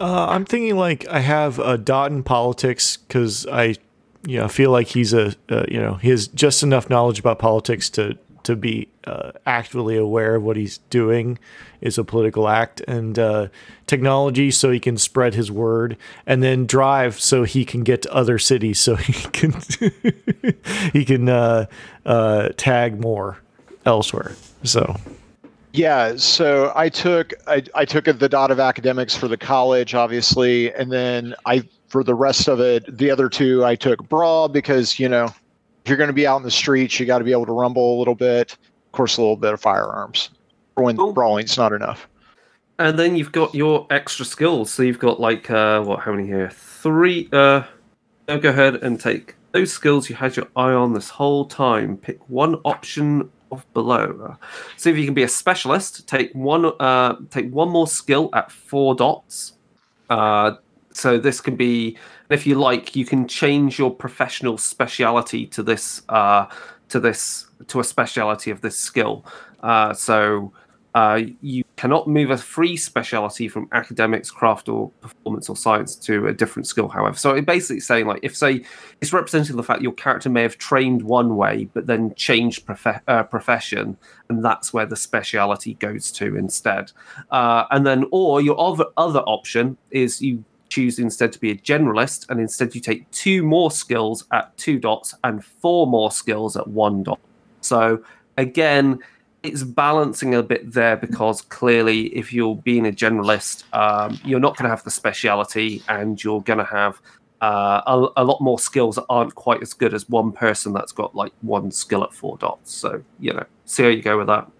Uh, I'm thinking like I have a dot in politics because I, you know, feel like he's a, uh, you know, he has just enough knowledge about politics to to be uh, actively aware of what he's doing is a political act, and uh, technology so he can spread his word, and then drive so he can get to other cities so (laughs) he can he can uh, uh, tag more elsewhere. So Yeah, so I took I, I took the dot of academics for the college, obviously, and then I for the rest of it, the other two I took brawl because you know if you're going to be out in the streets, you got to be able to rumble a little bit. Of course, a little bit of firearms for when Cool. brawling's not enough. And then you've got your extra skills. So you've got like uh what how many here? Three uh now go ahead and take those skills you had your eye on this whole time. Pick one option of below. See if you can be a specialist. Take one uh take one more skill at four dots. Uh so this can be if you like, you can change your professional speciality to this uh to this to a speciality of this skill. Uh so uh, you cannot move a free speciality from academics, craft, or performance or science to a different skill, however. So it basically saying, like, if say it's representing the fact your character may have trained one way, but then changed uh, profession, and that's where the speciality goes to instead. Uh, and then, or your other other option is you choose instead to be a generalist, and instead you take two more skills at two dots and four more skills at one dot. So again, it's balancing a bit there because clearly, if you're being a generalist, um, you're not going to have the speciality, and you're going to have uh, a, a lot more skills that aren't quite as good as one person that's got like one skill at four dots. So you know, see how you go with that.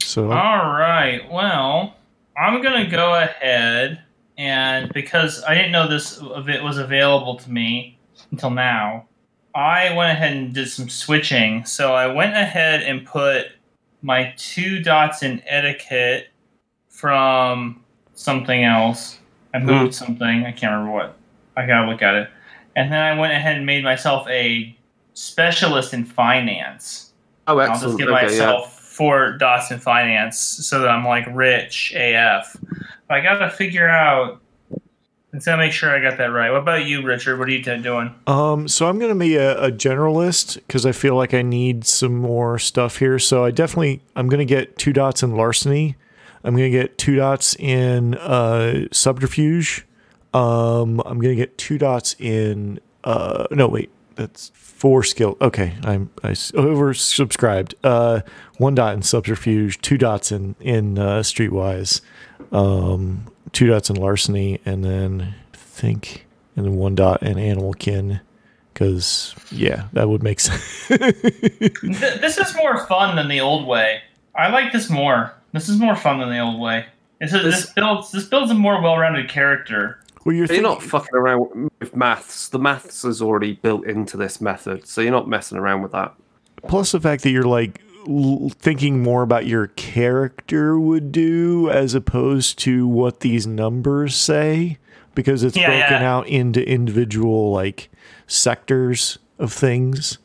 so All right. Well, I'm gonna go ahead and because I didn't know this of it was available to me until now, I went ahead and did some switching. So I went ahead and put my two dots in etiquette from something else. I hmm. moved something. I can't remember what. I gotta look at it. And then I went ahead and made myself a specialist in finance. Oh, I'll excellent. just give Okay, myself four dots in finance so that I'm like rich AF. But I gotta figure out. Let's make sure I got that right. What about you, Richard? What are you t- doing? Um, so I'm going to be a, a generalist because I feel like I need some more stuff here. So I definitely I'm going to get two dots in larceny. I'm going to get two dots in uh, subterfuge. Um, I'm going to get two dots in uh, no wait that's four skill. Okay, I'm I oversubscribed. Uh, one dot in subterfuge, two dots in in uh, streetwise, um, two dots in larceny, and then I think and then one dot in animal ken. Because yeah, that would make (laughs) sense. This is more fun than the old way. I like this more. This is more fun than the old way. It's a, this, This- builds this builds a more well-rounded character. well, you're You're not fucking around with maths. The maths is already built into this method, so you're not messing around with that. plus the fact that you're like l- thinking more about your character would do as opposed to what these numbers say because it's Yeah, broken yeah. out into individual like sectors of things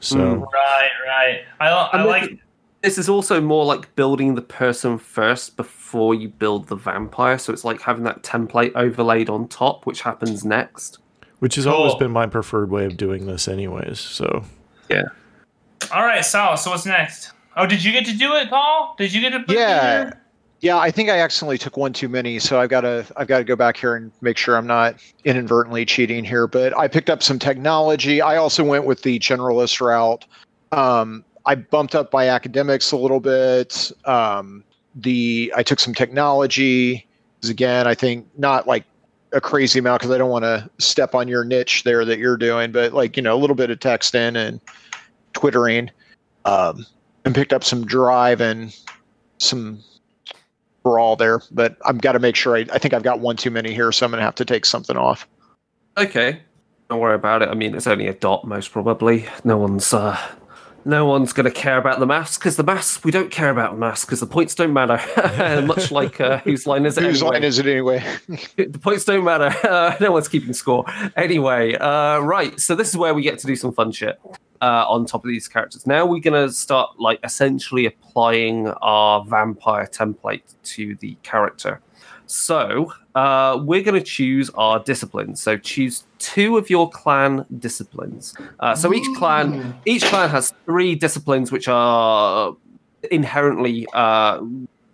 so Mm. Right, right. I, I And like. This is also more like building the person first before you build the vampire. So it's like having that template overlaid on top, which happens next. which has always been my preferred way of doing this anyways so All right, Sal. So what's next? Oh, did you get to do it, Paul? Did you get to? put Yeah. Yeah, I think I accidentally took one too many, so I've got to I've got to go back here and make sure I'm not inadvertently cheating here. But I picked up some technology. I also went with the generalist route. Um, I bumped up my academics a little bit. Um, the I took some technology. Again, I think not like a crazy amount because I don't want to step on your niche there that you're doing, but like you know a little bit of texting and twittering, um, and picked up some drive and some brawl there, but I've got to make sure I, I think I've got one too many here, so I'm gonna have to take something off. Okay. Don't worry about it. I mean, it's only a dot, most probably. No one's uh, no one's going to care about the maths because the maths we don't care about maths because the points don't matter. (laughs) Much like uh, whose line is it? Whose anyway? line is it anyway? (laughs) the points don't matter. Uh, (laughs) no one's keeping score. Anyway, uh, right. So this is where we get to do some fun shit uh, on top of these characters. Now we're gonna start like essentially applying our vampire template to the character. So uh, we're going to choose our disciplines. So choose two of your clan disciplines. Uh, so each clan, each clan has three disciplines which are inherently uh,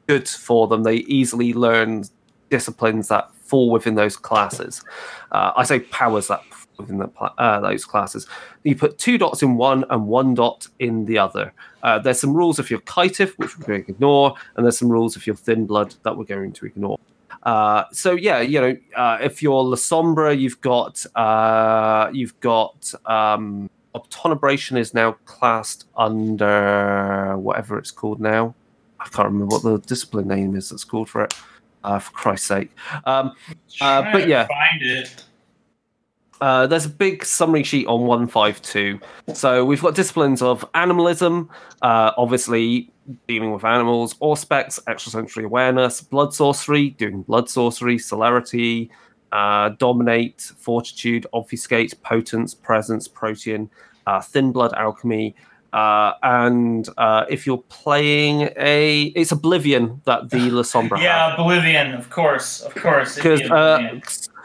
good for them. They easily learn disciplines that fall within those classes. Uh, I say powers that within the, uh, those classes. You put two dots in one and one dot in the other. Uh, there's some rules if you're Caitiff, which we're going to ignore, and there's some rules if you're Thin Blood that we're going to ignore. Uh, so yeah, you know, uh, if you're La Sombra, you've got uh, you've got um, Obtenebration is now classed under whatever it's called now. I can't remember what the discipline name is that's called for it. Uh, for Christ's sake. Um, Uh, but yeah. find it. uh, there's a big summary sheet on 152. So we've got disciplines of animalism, uh, obviously dealing with animals, auspex, extrasensory awareness, blood sorcery, doing blood sorcery, celerity, uh, dominate, fortitude, obfuscate, potence, presence, protean, uh, thin blood alchemy. Uh, and uh, if you're playing a, it's Oblivion that the (laughs) La Sombra Yeah, Oblivion, of course, of course. because uh.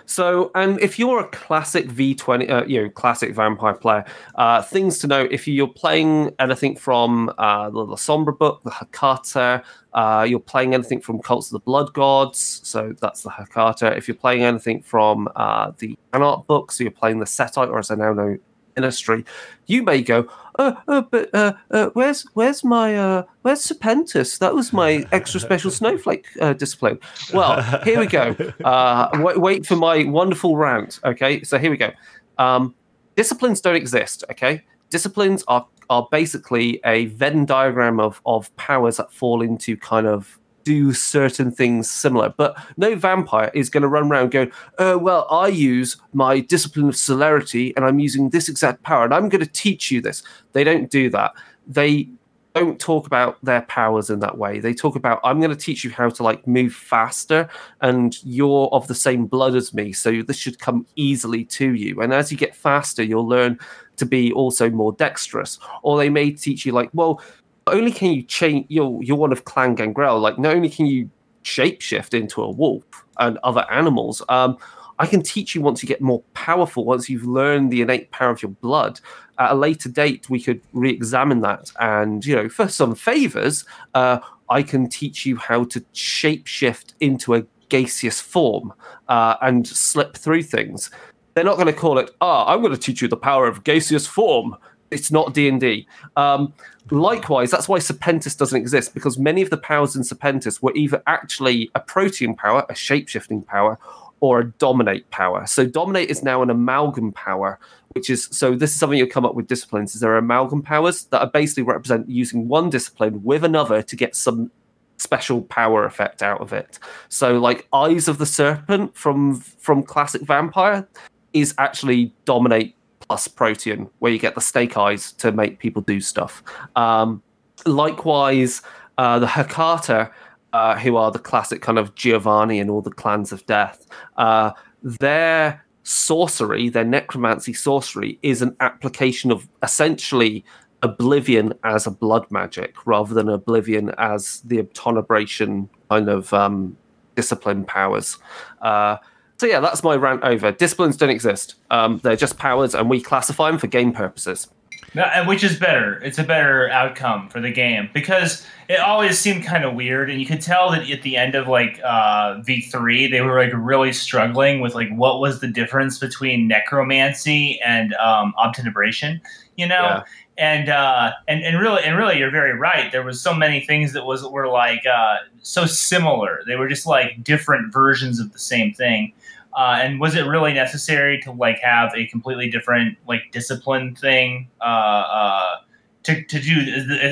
So and if you're a classic v20 uh, you know classic vampire player uh, things to know if you're playing anything from uh, the, the sombra book the Hecata uh, you're playing anything from cults of the blood gods so that's the Hecata. If you're playing anything from uh, the Anarch book so you're playing the setite or as i now know ministry you may go uh, uh, but uh, uh, where's where's my uh, where's serpentis that was my extra special (laughs) snowflake uh, discipline well here we go (laughs) uh, wait, wait for my wonderful rant. Okay, so here we go. Um, disciplines don't exist. Okay, disciplines are are basically a Venn diagram of of powers that fall into kind of do certain things similar. But no vampire is going to run around going, "Oh well, I use my discipline of celerity, and I'm using this exact power, and I'm going to teach you this." They don't do that. They don't talk about their powers in that way. They talk about I'm going to teach you how to like move faster and you're of the same blood as me, so this should come easily to you. And as you get faster, you'll learn to be also more dexterous. Or they may teach you like, well, only can you change you're you're one of Clan Gangrel, like not only can you shapeshift into a wolf and other animals, um, I can teach you once you get more powerful, once you've learned the innate power of your blood. At a later date, we could re-examine that, and you know, for some favors, uh, I can teach you how to shapeshift into a gaseous form uh, and slip through things. They're not going to call it, "Ah, I'm going to teach you the power of gaseous form." It's not D and D. Um, likewise, that's why Serpentis doesn't exist because many of the powers in Serpentis were either actually a protean power, a shapeshifting power, or a dominate power. So dominate is now an amalgam power, which is so this is something you'll come up with disciplines. Is there are amalgam powers that are basically represent using one discipline with another to get some special power effect out of it. So like Eyes of the Serpent from from classic vampire is actually dominate plus protean, where you get the snake eyes to make people do stuff. Um, likewise, uh, the Hecata, uh, who are the classic kind of Giovanni and all the clans of death, uh, their sorcery, their necromancy sorcery, is an application of essentially oblivion as a blood magic rather than oblivion as the obtenebration kind of um, discipline powers. Uh, so yeah, that's my rant over. Disciplines don't exist. Um, they're just powers, and we classify them for game purposes. No, which is better. It's a better outcome for the game because it always seemed kind of weird, and you could tell that at the end of like uh, V three, they were like really struggling with like what was the difference between necromancy and um, obtenebration, you know. Yeah. And uh, and and really and really, you're very right. There was so many things that was were like uh, so similar. They were just like different versions of the same thing. Uh, and was it really necessary to like have a completely different like discipline thing uh, uh, to to do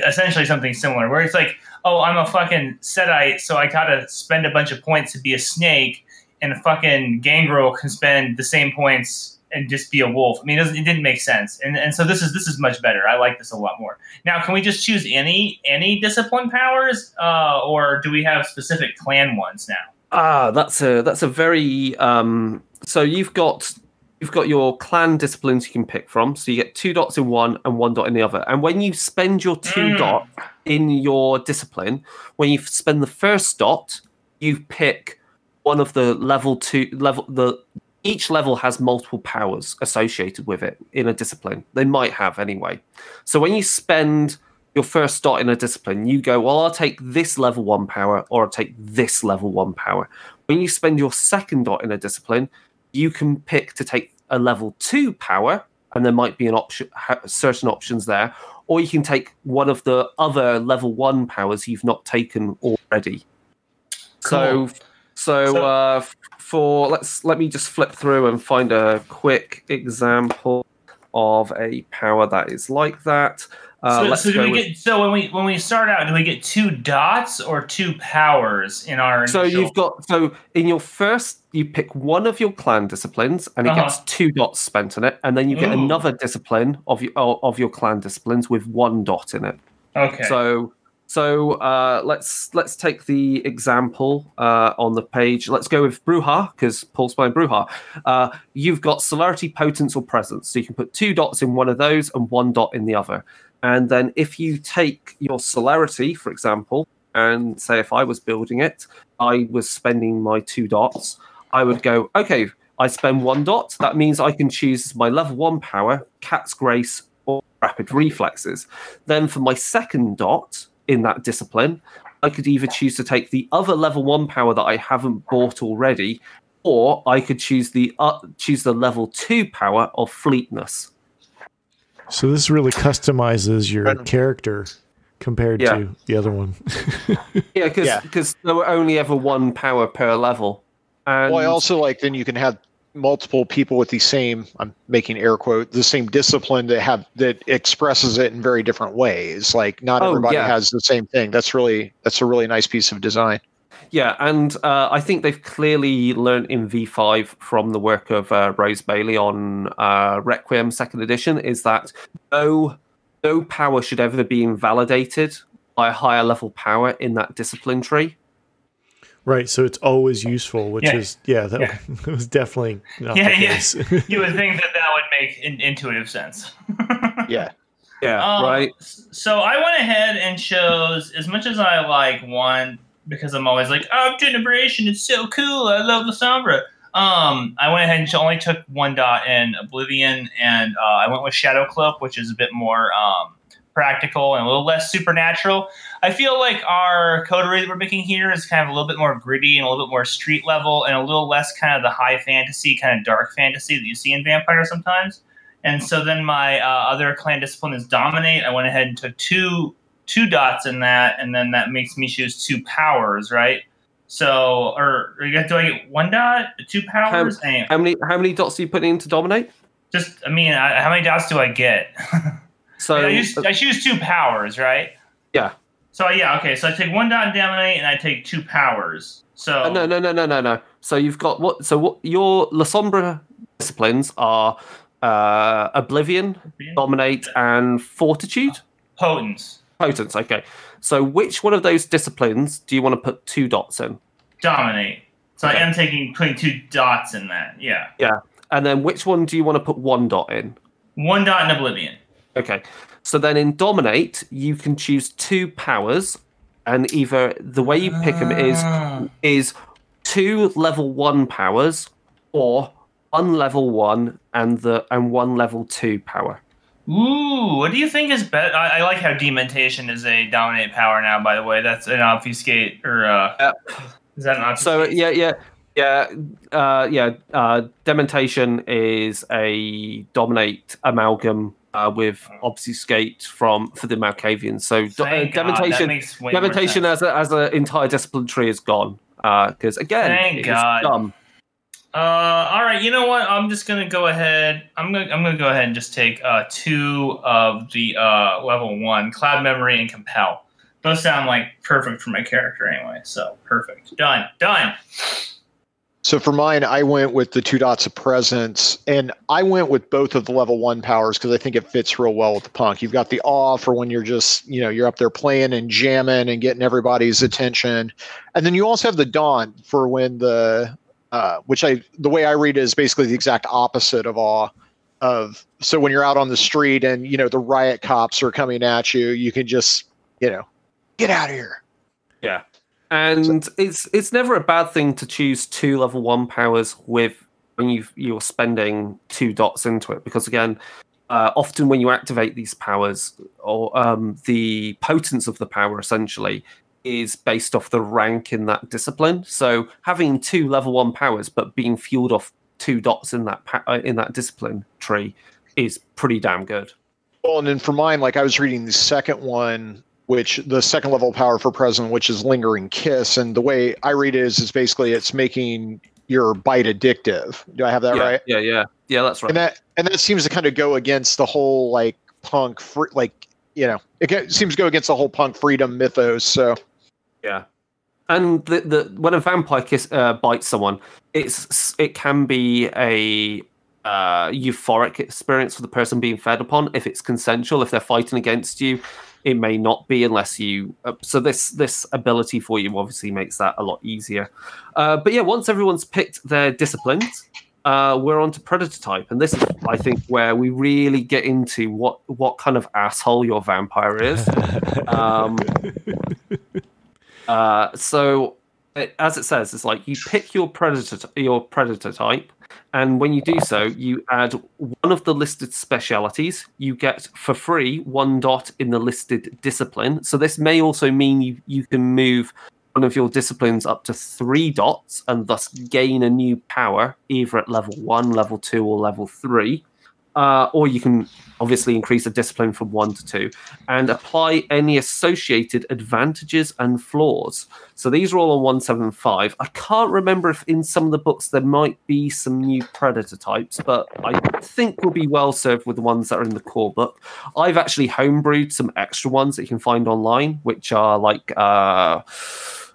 essentially something similar? Where it's like, oh, I'm a fucking setite, so I gotta spend a bunch of points to be a snake, and a fucking gangrel can spend the same points and just be a wolf. I mean, it, it didn't make sense, and and so this is this is much better. I like this a lot more. Now, can we just choose any any discipline powers, uh, or do we have specific clan ones now? Ah, that's a that's a very um, so you've got you've got your clan disciplines you can pick from. So you get two dots in one and one dot in the other. And when you spend your two Mm. dot in your discipline, when you spend the first dot, you pick one of the level two level the each level has multiple powers associated with it in a discipline. They might have anyway. So when you spend your first dot in a discipline, you go, well, I'll take this level one power or I'll take this level one power. When you spend your second dot in a discipline, you can pick to take a level two power, and there might be an option, certain options there, or you can take one of the other level one powers you've not taken already. Cool. So, so, So- uh, for let's let me just flip through and find a quick example of a power that is like that. Uh, so, so do we with- get so when we when we start out, do we get two dots or two powers in our? So initial- you've got so in your first you pick one of your clan disciplines and it Uh-huh. gets two dots spent on it, and then you get Ooh. another discipline of your of your clan disciplines with one dot in it. okay. So so uh, let's let's take the example uh, on the page. Let's go with Brujah because Paul's playing Brujah. Uh, you've got celerity, potence, or presence, so you can put two dots in one of those and one dot in the other. And then if you take your celerity, for example, and say if I was building it, I was spending my two dots. I would go, okay, I spend one dot. That means I can choose my level one power, Cat's Grace, or Rapid Reflexes. Then for my second dot in that discipline, I could either choose to take the other level one power that I haven't bought already, or I could choose the uh, choose the level two power of Fleetness. So this really customizes your character compared Yeah. to the other one. (laughs) Yeah, because Yeah. there were only ever one power per level. And Well, I also like then you can have multiple people with the same I'm making air quote the same discipline that have that expresses it in very different ways. Like not Oh, everybody yeah. has the same thing. That's really that's a really nice piece of design. Yeah, and uh, I think they've clearly learned in V5 from the work of uh, Rose Bailey on uh, Requiem Second Edition is that no no power should ever be invalidated by a higher level power in that discipline tree. right. So it's always useful, which Yeah. is yeah, that Yeah. (laughs) was definitely not Yeah, the yeah. case. (laughs) you would think that that would make in- intuitive sense. (laughs) Yeah. Yeah, Um, right. So I went ahead and chose as much as I like one because I'm always like, oh, generation, it's so cool. I love the Sombra. Um, I went ahead and only took one dot in Oblivion, and uh, I went with Shadow Cloak, which is a bit more um, practical and a little less supernatural. I feel like our coterie that we're making here is kind of a little bit more gritty and a little bit more street level, and a little less kind of the high fantasy, kind of dark fantasy that you see in Vampire sometimes. And so then my uh, other clan discipline is dominate. I went ahead and took two two dots in that, and then that makes me choose two powers, right? So, or, or do I get one dot, two powers? Anyway, How many how many dots are you putting in to dominate? just I mean, I, how many dots do I get? (laughs) So I, use, uh, I choose two powers, right? Yeah. So yeah, okay. So I take one dot in dominate, and I take two powers. So uh, no, no, no, no, no, no. So you've got what? So what? Your La Sombra disciplines are uh, Oblivion, Dominate, and Fortitude. potence, Potence. Okay. So which one of those disciplines do you want to put two dots in? dominate. So Okay. I am taking putting two dots in that. Yeah, Yeah. And then which one do you want to put one dot in? one dot in oblivion. Okay. So then in Dominate, you can choose two powers, and either the way you pick them is Ah. is two level one powers or one level one and the and one level two power. Ooh, what do you think is better? I, I like how dementation is a dominate power now. By the way, that's an obfuscate or uh, Yep. is that an obfuscate? So yeah, yeah, yeah, uh, yeah. Uh, Dementation is a dominate amalgam uh, with obfuscate from for the Malkavians. So uh, Thank Dementation, makes way more Dementation as a, as an entire discipline tree is gone. Because again, Thank it's God. dumb. Uh, all right. You know what? I'm just gonna go ahead. I'm gonna I'm gonna go ahead and just take uh two of the uh level one cloud memory and compel. Those sound like perfect for my character anyway. So perfect. Done. Done. So for mine, I went with the two dots of presence, and I went with both of the level one powers because I think it fits real well with the punk. You've got the awe for when you're just, you know, you're up there playing and jamming and getting everybody's attention, and then you also have the daunt for when the, uh, which I the way I read it is basically the exact opposite of awe. Of so when you're out on the street and you know the riot cops are coming at you, you can just, you know, get out of here. Yeah, and it's it's never a bad thing to choose two level one powers with when you you're spending two dots into it because again uh, often when you activate these powers or um, the potence of the power essentially is based off the rank in that discipline so having two level one powers but being fueled off two dots in that pa- uh, in that discipline tree is pretty damn good Well, and then for mine, like I was reading the second one, which the second level power for presence, which is lingering kiss, and the way I read it is, is basically it's making your bite addictive. Do I have that yeah, right? yeah yeah yeah that's right And that and that seems to kind of go against the whole like punk free, like you know, it seems to go against the whole punk freedom mythos. So Yeah, and the, the when a vampire kiss uh, bites someone, it's it can be a uh, euphoric experience for the person being fed upon if it's consensual. If they're fighting against you, it may not be unless you. Uh, so this this ability for you obviously makes that a lot easier. Uh, but yeah, once everyone's picked their disciplines. Uh, we're on to predator type, and this is, I think, where we really get into what what kind of asshole your vampire is. (laughs) Um, uh, so, it, as it says, it's like you pick your predator your predator type, and when you do so, you add one of the listed specialities. You get for free one dot in the listed discipline. So this may also mean you you can move one of your disciplines up to three dots and thus gain a new power either at level one, level two, or level three. Uh, or you can obviously increase the discipline from one to two and apply any associated advantages and flaws. So these are all on 175. I can't remember if in some of the books there might be some new predator types, but I think we'll be well served with the ones that are in the core book. I've actually homebrewed some extra ones that you can find online, which are like. Uh,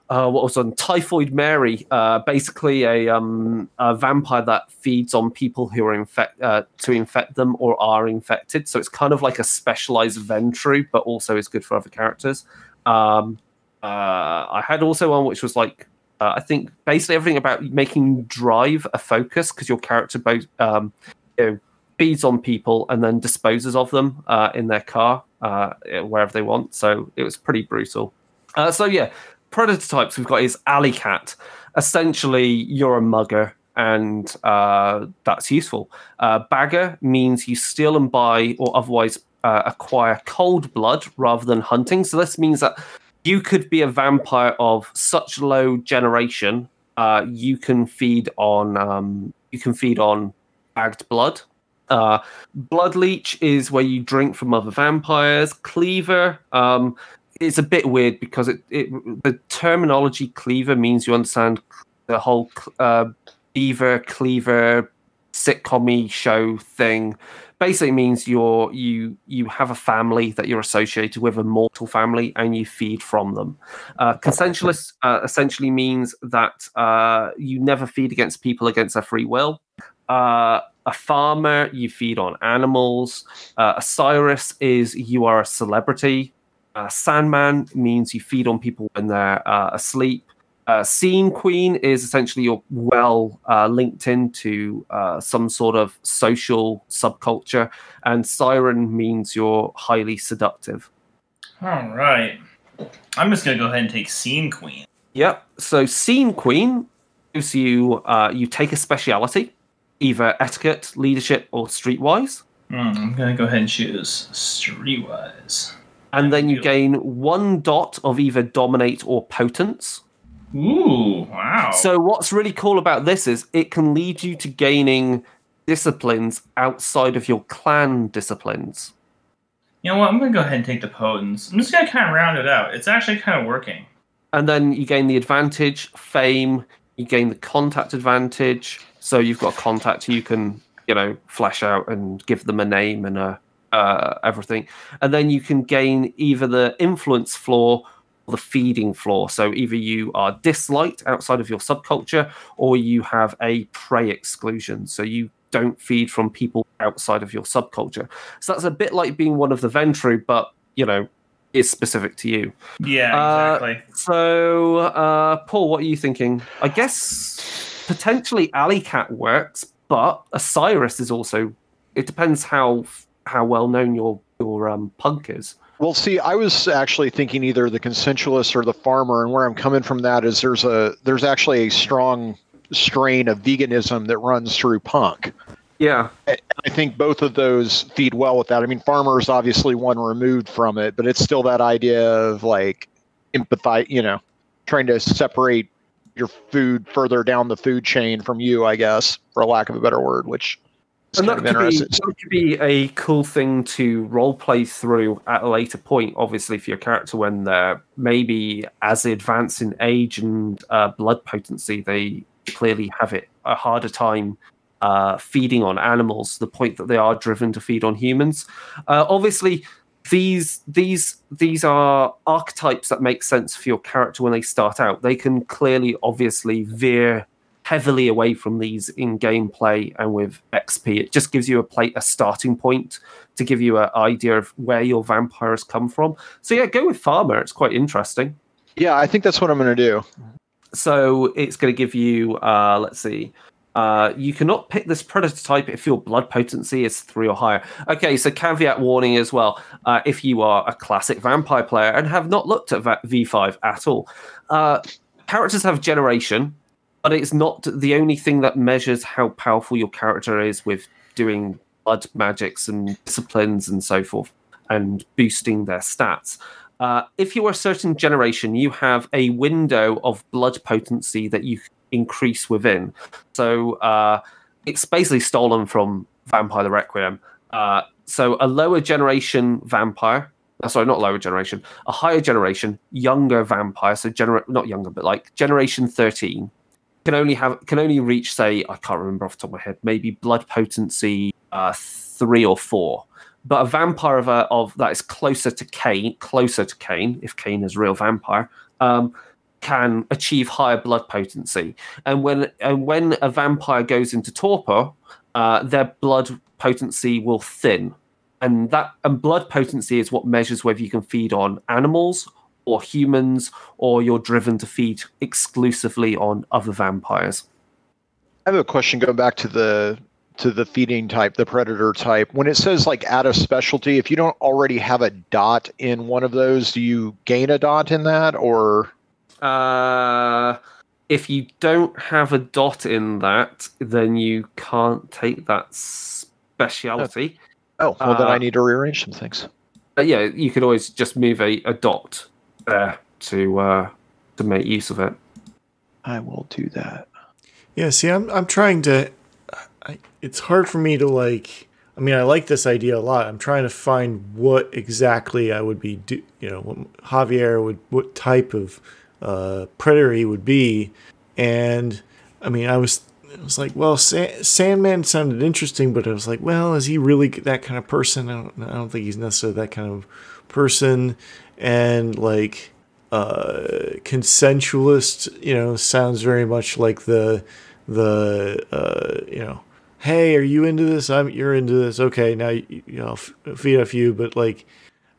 uh, what was on Typhoid Mary, uh, basically a, um, a vampire that feeds on people who are infect uh, to infect them or are infected. So it's kind of like a specialized Ventrue, but also is good for other characters. Um, uh, I had also one which was like uh, I think basically everything about making drive a focus because your character both um, you know, feeds on people and then disposes of them uh, in their car wherever they want. So it was pretty brutal. So yeah, predator types we've got is alley cat. Essentially, you're a mugger, and uh, that's useful. Uh, bagger means you steal and buy or otherwise uh, acquire cold blood rather than hunting. So this means that you could be a vampire of such low generation. Uh, you can feed on um, you can feed on bagged blood. Uh, blood leech is where you drink from other vampires. Cleaver. Um, it's a bit weird because it, it the terminology cleaver means you understand the whole uh, beaver cleaver sitcom show thing. Basically means you're you you have a family that you're associated with a mortal family and you feed from them. Uh, consensualist uh, essentially means that uh, you never feed against people against their free will. Uh, a farmer you feed on animals. Uh, a Osiris is you are a celebrity uh, Sandman means you feed on people when they're uh, asleep. Uh, Scene Queen is essentially you're well uh, linked into uh, some sort of social subculture, and Siren means you're highly seductive. All right. I'm just gonna go ahead and take Scene Queen. Yep. So Scene Queen gives you uh, you take a speciality, either etiquette, leadership, or streetwise. Hmm, I'm gonna go ahead and choose Streetwise. And then you gain one dot of either dominate or potence. Ooh, wow. So what's really cool about this is it can lead you to gaining disciplines outside of your clan disciplines. you know what? I'm gonna go ahead and take the Potence. I'm just gonna kind of round it out. It's actually kind of working. And then you gain the advantage, fame, you gain the contact advantage. So you've got a contact who you can, you know, flash out and give them a name and a uh, everything. And then you can gain either the influence flaw or the feeding flaw. So either you are disliked outside of your subculture or you have a prey exclusion. So you don't feed from people outside of your subculture. So that's a bit like being one of the Ventrue, but, you know, is specific to you. Yeah, Uh, exactly. So, uh, Paul, what are you thinking? I guess potentially Alley Cat works, but Osiris is also. It depends how how well known your your um, punk is. Well, see, I was actually thinking either the consensualist or the farmer, and where I'm coming from that is there's a there's actually a strong strain of veganism that runs through punk. Yeah, I think both of those feed well with that. I mean, farmer is obviously one removed from it, but it's still that idea of like empathize, you know, trying to separate your food further down the food chain from you, I guess, for lack of a better word, which and that could, be, that could be a cool thing to role play through at a later point, obviously, for your character when they're maybe as they advance in age and uh, blood potency, they clearly have it a harder time uh, feeding on animals to the point that they are driven to feed on humans. Uh, obviously, these these these are archetypes that make sense for your character when they start out. They can clearly, obviously, veer heavily away from these in gameplay and with XP. It just gives you a play a starting point to give you an idea of where your vampires come from. So yeah, go with farmer. It's quite interesting. Yeah, I think that's what I'm going to do. So it's going to give you, uh, let's see, uh, you cannot pick this predator type if your blood potency is three or higher. Okay, so caveat warning as well. Uh, if you are a classic vampire player and have not looked at Va- V5 at all, uh, characters have generation, but it's not the only thing that measures how powerful your character is with doing blood magics and disciplines and so forth and boosting their stats. Uh, if you are a certain generation, you have a window of blood potency that you increase within. So uh, it's basically stolen from Vampire the Requiem. Uh, so a lower generation vampire, uh, sorry, not lower generation, a higher generation, younger vampire, so gener- not younger, but like generation 13, can only have can only reach say I can't remember off the top of my head maybe blood potency uh, three or four. But a vampire of, a, of that is closer to Caine, closer to Caine, if Caine is a real vampire, um, can achieve higher blood potency. And when and when a vampire goes into torpor, uh, their blood potency will thin, and that and blood potency is what measures whether you can feed on animals or humans, or you're driven to feed exclusively on other vampires. I have a question going back to the to the feeding type, the predator type. When it says like add a specialty, if you don't already have a dot in one of those, do you gain a dot in that or Uh, if you don't have a dot in that, then you can't take that speciality. oh, well then I Uh, need to rearrange some things. Yeah, you could always just move a, a dot there to uh, to make use of it. I will do that. Yeah, see, I'm I'm trying to. I, it's hard for me to like. I mean, I like this idea a lot. I'm trying to find what exactly I would be, do, you know, what Javier would, what type of uh, predator he would be, and I mean, I was, I was like, well, Sa- Sandman sounded interesting, but I was like, well, is he really that kind of person? I don't, I don't think he's necessarily that kind of person, and like uh, consensualist, you know, sounds very much like the the uh, you know, hey, are you into this? I'm you're into this. Okay, now you, you know, f- feed a few, but like,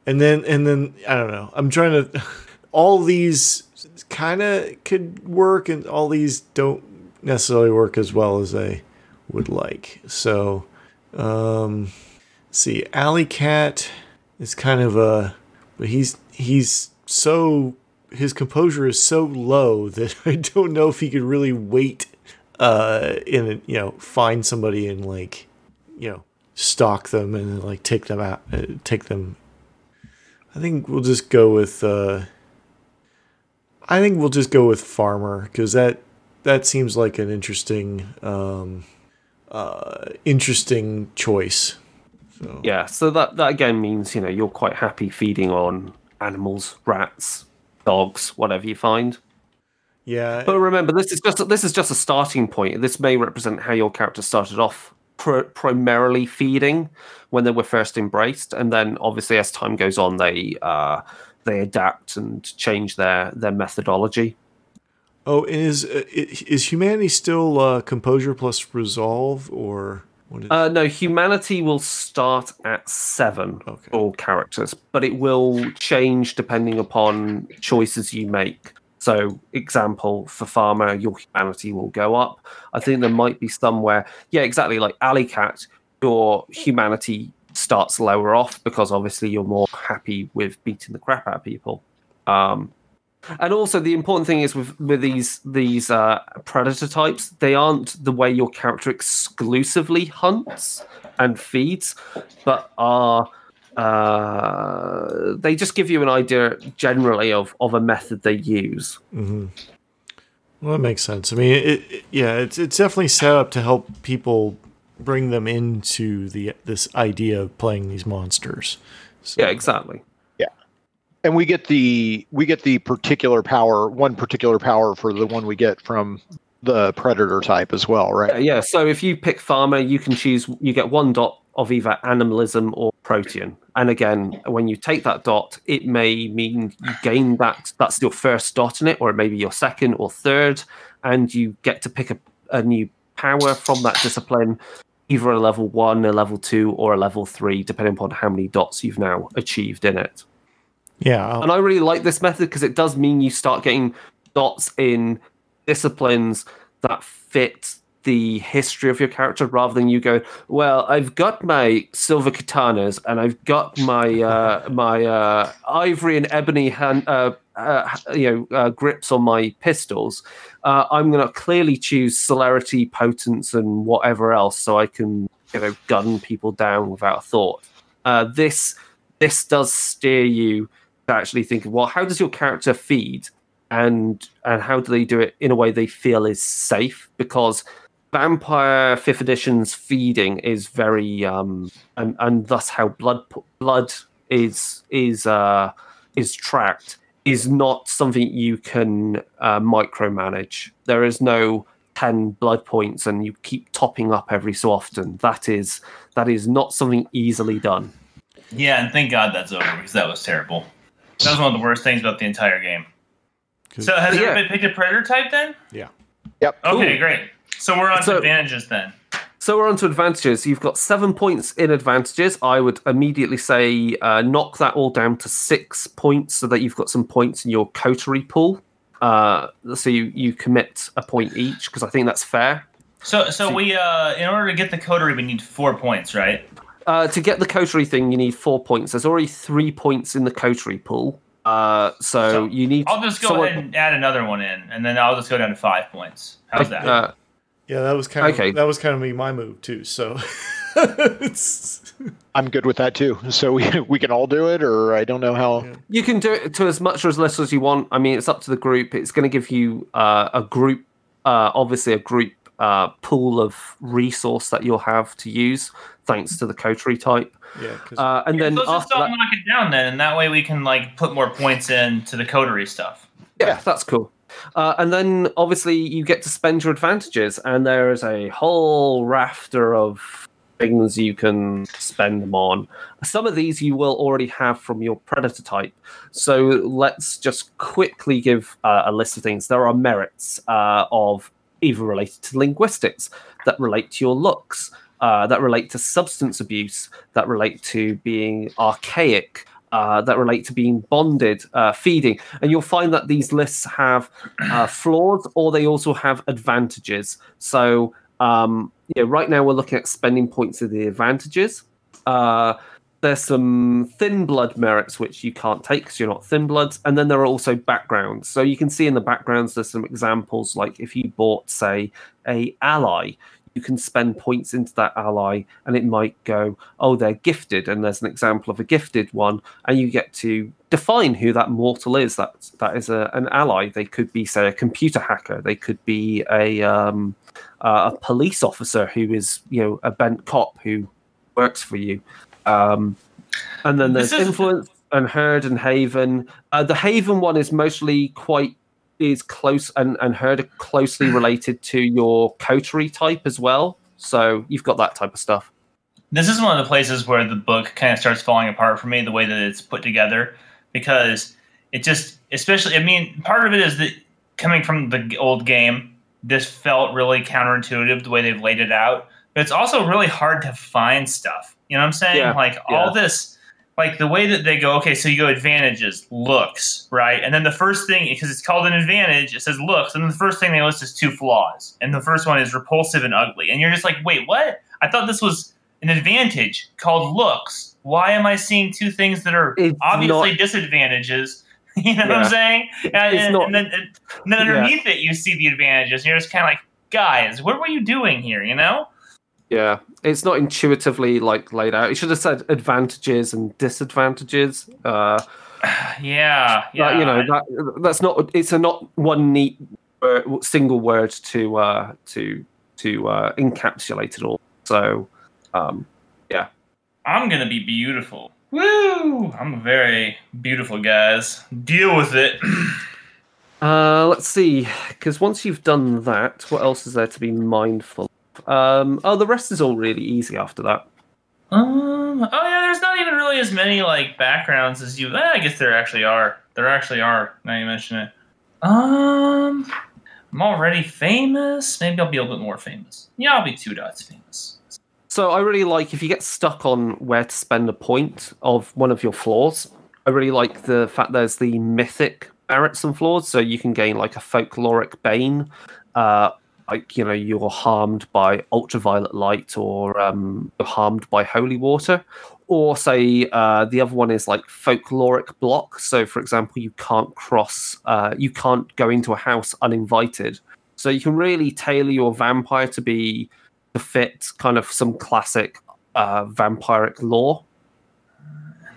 and then and then I don't know. I'm trying to. (laughs) All these kind of could work, and all these don't necessarily work as well as I would like. So, um, see, Alley Cat is kind of a, but he's he's so his composure is so low (laughs) that I don't know if he could really wait uh in a, you know find somebody and like you know stalk them and like take them out uh, take them I think we'll just go with uh I think we'll just go with farmer cuz that that seems like an interesting um uh interesting choice. So Yeah, so that that again means you know you're quite happy feeding on animals, rats, dogs, whatever you find. yeah. But remember, this is just this is just a starting point. This may represent how your character started off, pr- primarily feeding when they were first embraced, and then obviously as time goes on, they uh, they adapt and change their their methodology. Oh, is uh, is humanity still uh, composure plus resolve or is? Uh, no, humanity will start at seven Okay. all characters, but it will change depending upon choices you make. So, example for farmer, your humanity will go up. I think there might be somewhere, yeah, exactly like Alley Cat, your humanity starts lower off because obviously you're more happy with beating the crap out of people. Um, and also the important thing is with with these these uh, predator types, they aren't the way your character exclusively hunts and feeds, but are uh, they just give you an idea generally of of a method they use. Well, that makes sense. I mean, it, it yeah, it's it's definitely set up to help people bring them into the this idea of playing these monsters. So, Yeah, exactly. And we get the we get the particular power one particular power for the one we get from the predator type as well right yeah, so if you pick farmer, you can choose. You get one dot of either animalism or protean. And again, when you take that dot, it may mean you gain that. That's your first dot in it, or maybe your second or third, and you get to pick a, a new power from that discipline, either a level one, a level two, or a level three, depending upon how many dots you've now achieved in it. Yeah, And I really like this method because it does mean you start getting dots in disciplines that fit the history of your character rather than you go, well, I've got my silver katanas and I've got my uh, (laughs) my uh, ivory and ebony hand, uh, uh, you know, uh, grips on my pistols. Uh, I'm going to clearly choose celerity, potence, and whatever else, so I can you know gun people down without a thought. Uh, this this does steer you to actually think, well, how does your character feed, and and how do they do it in a way they feel is safe? Because Vampire Fifth Edition's feeding is very, um, and and thus how blood blood is is uh, is tracked is not something you can uh, micromanage. There is no ten blood points, and you keep topping up every so often. That is that is not something easily done. Yeah, and thank God that's over because that was terrible. That was one of the worst things about the entire game. So has Yeah. everybody picked a predator type then? yeah. yep Okay, Cool. great. So we're on So- to advantages then. So we're on to advantages. You've got seven points in advantages. I would immediately say uh, knock that all down to six points so that you've got some points in your coterie pool. Uh, so you, you commit a point each because I think that's fair. So so we uh in order to get the coterie we need four points, right? Uh, to get the coterie thing, you need four points. There's already three points in the coterie pool. Uh, so, So, you need. I'll just go someone- ahead and add another one in, and then I'll just go down to five points. How's that? Uh, Yeah, that was kind of Okay. that was kind of me my move too. So (laughs) i'm good with that too so we, (laughs) we can all do it or i don't know how You can do it to as much or as little as you want. I mean, it's up to the group. It's going to give you uh, a group, uh, obviously a group uh, pool of resource that you'll have to use, thanks to the coterie type. yeah, 'cause- Uh, and then Let's just after all that, knock it down then, and that way we can like put more points in to the coterie stuff. yeah, that's cool. Uh, and then obviously you get to spend your advantages, and there is a whole rafter of things you can spend them on. Some of these you will already have from your predator type. So let's just quickly give uh, a list of things. There are merits uh, of either related to linguistics, that relate to your looks, uh, that relate to substance abuse, that relate to being archaic, uh, that relate to being bonded, uh, feeding. And you'll find that these lists have uh, flaws or they also have advantages. So, um, yeah, right now we're looking at spending points of the advantages. There's some thin blood merits which you can't take because you're not thin bloods, and then there are also backgrounds. So you can see in the backgrounds there's some examples like if you bought, say, a ally, you can spend points into that ally, and it might go, oh, they're gifted, and there's an example of a gifted one, and you get to define who that mortal is. That that is a, an ally. They could be, say, a computer hacker. They could be a um, a police officer who is, you know, a bent cop who works for you. Um, and then there's is- influence and herd and haven. Uh, the haven one is mostly quite is close and and herd are closely related to your coterie type as well. So you've got that type of stuff. This is one of the places where the book kind of starts falling apart for me, the way that it's put together, because it just, especially, I mean, part of it is that coming from the old game, this felt really counterintuitive the way they've laid it out, but it's also really hard to find stuff. You know what I'm saying? Yeah, like all this, like the way that they go, okay, so you go advantages, looks, right? And then the first thing, because it's called an advantage, it says looks, and then the first thing they list is two flaws. And the first one is repulsive and ugly. And you're just like, wait, what? I thought this was an advantage called looks. Why am I seeing two things that are It's obviously not- disadvantages? (laughs) You know what I'm saying? And- not- and then, and then underneath it, you see the advantages. And you're just kind of like, guys, what were you doing here? You know? Yeah, it's not intuitively like laid out. It should have said advantages and disadvantages. Uh, Yeah, (sighs) yeah. But, you know that that's not. It's a not one neat word, single word to uh, to to uh, encapsulate it all. So, um, yeah. I'm gonna be beautiful. Woo! I'm very beautiful, guys. Deal with it. (clears throat) uh, let's see. Because once you've done that, what else is there to be mindful? Um, oh, the rest is all really easy after that. Um. Oh yeah. There's not even really as many like backgrounds as you. eh, I guess there actually are. There actually are. Now you mention it. Um. I'm already famous. Maybe I'll be a little bit more famous. Yeah, I'll be two dots famous. So I really like if you get stuck on where to spend a point of one of your flaws. I really like the fact there's the mythic barracks and flaws, so you can gain like a folkloric bane, uh, like you know you're harmed by ultraviolet light or um, you're harmed by holy water, or say uh, the other one is like folkloric block. So for example, you can't cross, uh, you can't go into a house uninvited. So you can really tailor your vampire to be to fit kind of some classic uh, vampiric lore.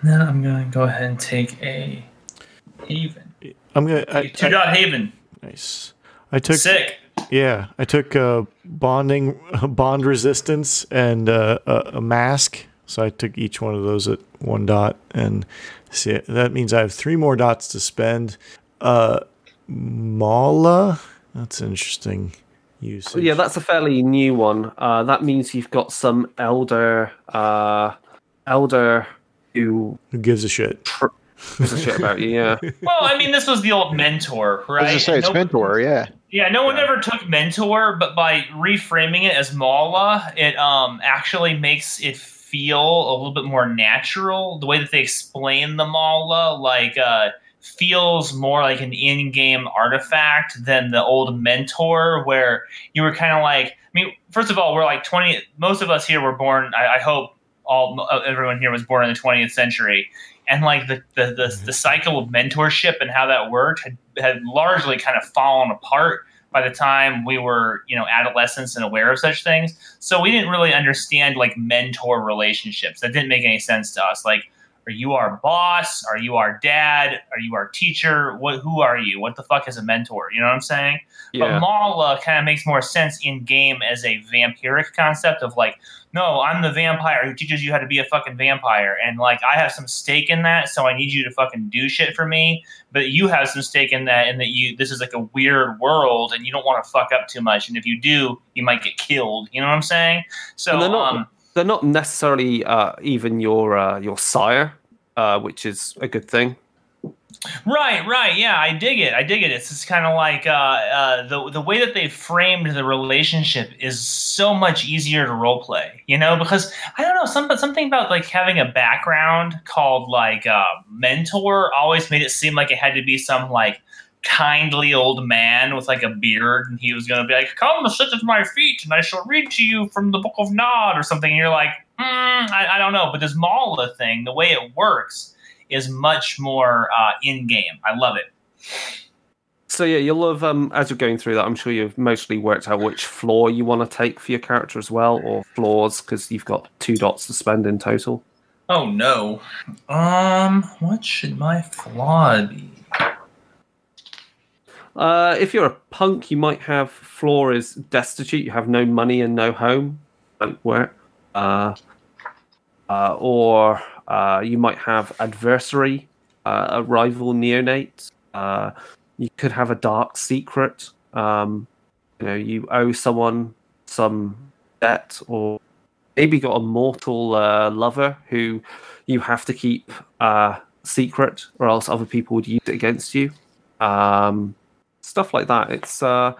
Then I'm gonna go ahead and take a Haven. I'm gonna. I, two I- dot Haven. nice. I took. Sick. Yeah, I took uh, bonding, (laughs) bond resistance, and uh, a, a mask. So I took each one of those at one dot, and see that means I have three more dots to spend. Uh, Mawla, that's interesting. Usage. Yeah, that's a fairly new one. Uh, that means you've got some elder, uh, elder who Who gives a shit? Gives a shit about you. Yeah, (laughs) Well, I mean, this was the old mentor, I right? was say it's No- mentor, yeah. Yeah, no one ever took mentor, but by reframing it as Mawla, it um actually makes it feel a little bit more natural. The way that they explain the Mawla, like uh feels more like an in-game artifact than the old mentor where you were kind of like i mean first of all we're like 20 most of us here were born i, I hope all uh, everyone here was born in the 20th century and like the the, the, mm-hmm. the cycle of mentorship and how that worked had, had largely kind of fallen apart by the time we were you know adolescents and aware of such things. So we didn't really understand like mentor relationships. That didn't make any sense to us. Like are you our boss? Are you our dad? Are you our teacher? What who are you? What the fuck is a mentor? You know what i'm saying? But yeah. Mawla kind of makes more sense in game as a vampiric concept of like, no, I'm the vampire who teaches you how to be a fucking vampire. And like, I have some stake in that, so I need you to fucking do shit for me. But you have some stake in that, and that you, this is like a weird world, and you don't want to fuck up too much. And if you do, you might get killed. You know what I'm saying? So, And they're not- um, They're not necessarily uh, even your uh, your sire, uh, which is a good thing. Right, right, yeah, I dig it. I dig it. It's just kind of like uh, uh, the the way that they framed the relationship is so much easier to role play. You know, because I don't know, some something about like having a background called like uh, mentor always made it seem like it had to be some like kindly old man with like a beard, and he was going to be like, "Come sit at my feet, and I shall read to you from the Book of Nod" or something. And you're like, mm, I, I don't know, but this Mawla thing, the way it works is much more uh, in game. I love it. So yeah, you'll have um, as you're going through that. I'm sure you've mostly worked out which flaw you want to take for your character as well, or flaws because you've got two dots to spend in total. Oh no. Um, what should my flaw be? Uh, if you're a punk, you might have flaw is destitute. You have no money and no home. Don't work. Uh, uh, or uh, you might have adversary, uh, a rival neonate. Uh, you could have a dark secret. Um, you know, you owe someone some debt, or maybe got a mortal uh, lover who you have to keep uh, secret, or else other people would use it against you. Um, stuff like that. It's oh,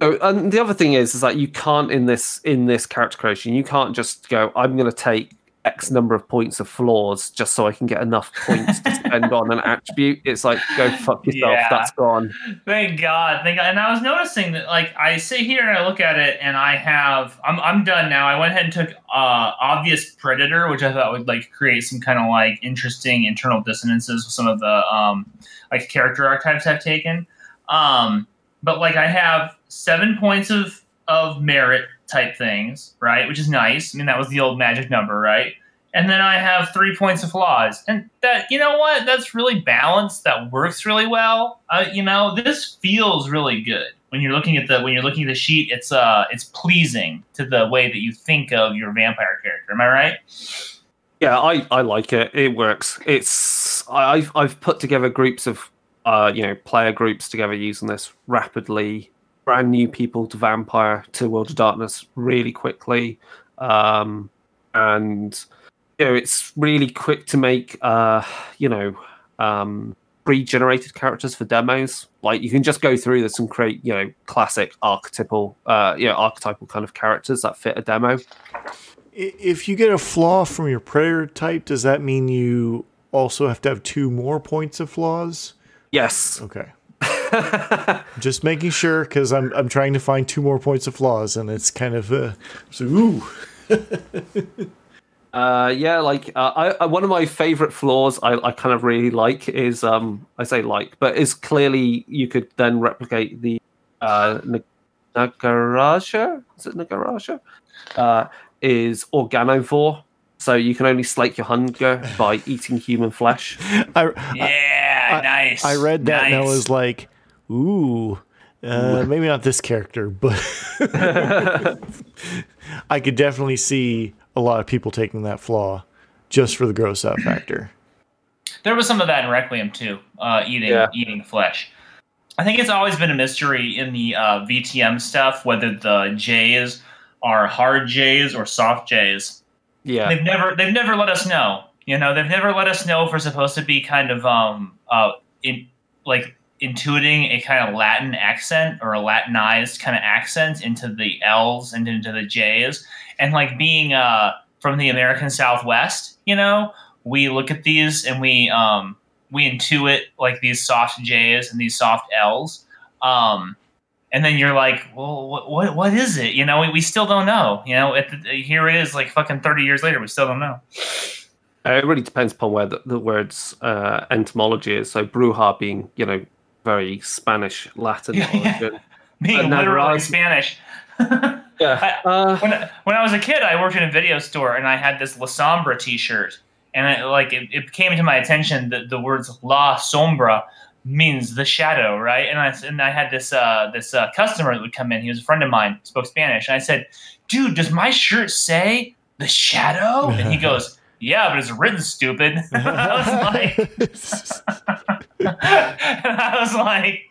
and the other thing is, is that you can't in this in this character creation, you can't just go. I'm going to take X number of points of flaws just so I can get enough points to spend on an attribute. It's like go fuck (laughs) yourself. Yeah. That's gone. Thank God, thank God. And I was noticing that, like, I sit here and I look at it, and I have, I'm, I'm done now. I went ahead and took uh, obvious predator, which I thought would like create some kind of like interesting internal dissonances with some of the um, like character archetypes I've taken. Um, but like, I have seven points of of merit type things, right? Which is nice. I mean, that was the old magic number, right? And then I have three points of flaws, and that you know what? That's really balanced. That works really well. Uh, you know, this feels really good when you're looking at the when you're looking at the sheet. It's uh, it's pleasing to the way that you think of your vampire character. Am I right? Yeah, I, I like it. It works. It's I- I've I've put together groups of uh you know player groups together using this rapidly. Brand new people to Vampire to World of Darkness really quickly, um, and you know it's really quick to make. Uh, you know, um, pre-generated characters for demos. Like you can just go through this and create you know classic archetypal, uh, you know archetypal kind of characters that fit a demo. If you get a flaw from your predator type, does that mean you also have to have two more points of flaws? Yes. Okay. Just making sure because I'm I'm trying to find two more points of flaws and it's kind of uh, so ooh (laughs) Uh, yeah, like uh, I, I, one of my favorite flaws I, I kind of really like is um I say like, but is clearly you could then replicate the uh Nag- Nagaraja. Is it Nagaraja? Uh, is organovore. So you can only slake your hunger by eating human flesh. (laughs) I Yeah, nice. I read that and I was like ooh uh, maybe not this character but (laughs) I could definitely see a lot of people taking that flaw just for the gross out factor. There was some of that in Requiem too, uh, eating Yeah. eating flesh. I think it's always been a mystery in the uh, VTM stuff whether the J's are hard J's or soft J's. Yeah, They've never they've never let us know. You know, they've never let us know if we're supposed to be kind of um uh in like intuiting a kind of Latin accent or a Latinized kind of accent into the L's and into the J's. And like being uh from the American Southwest, you know, we look at these and we um we intuit like these soft J's and these soft L's. Um and then you're like, well, what, what, is it? You know, we, we still don't know. You know, the, here it is, like fucking 30 years later, we still don't know. It really depends upon where the, the word's uh, etymology is. So Brujah being you know very Spanish Latin Yeah, yeah. origin. (laughs) Being Uh, literally Navarro- Spanish. (laughs) Yeah. I- Uh, when, when I was a kid, I worked in a video store and I had this La Sombra T-shirt, and it, like it, it came to my attention that the words La Sombra means the shadow, right? And I and I had this uh, this uh, customer that would come in. He was a friend of mine, spoke Spanish, and I said, "Dude, does my shirt say the shadow?" And he (laughs) goes, "Yeah, but it's written stupid." I was like. And (laughs) I was like,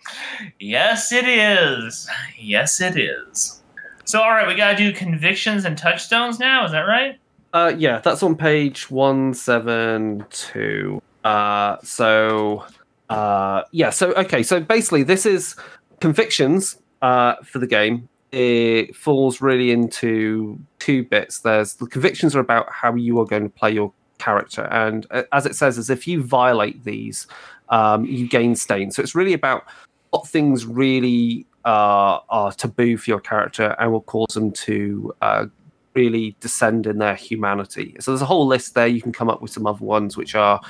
yes, it is. Yes, it is. So, all right, we got to do convictions and touchstones now. Is that right? Uh, yeah, that's on page one seven two. Uh, so, uh, yeah, so okay, so basically, this is convictions uh, for the game. It falls really into two bits. There's the convictions are about how you are going to play your character, and uh, as it says, is if you violate these, um, you gain stain. So it's really about what things really uh, are taboo for your character and will cause them to uh, really descend in their humanity. So there's a whole list there. You can come up with some other ones which are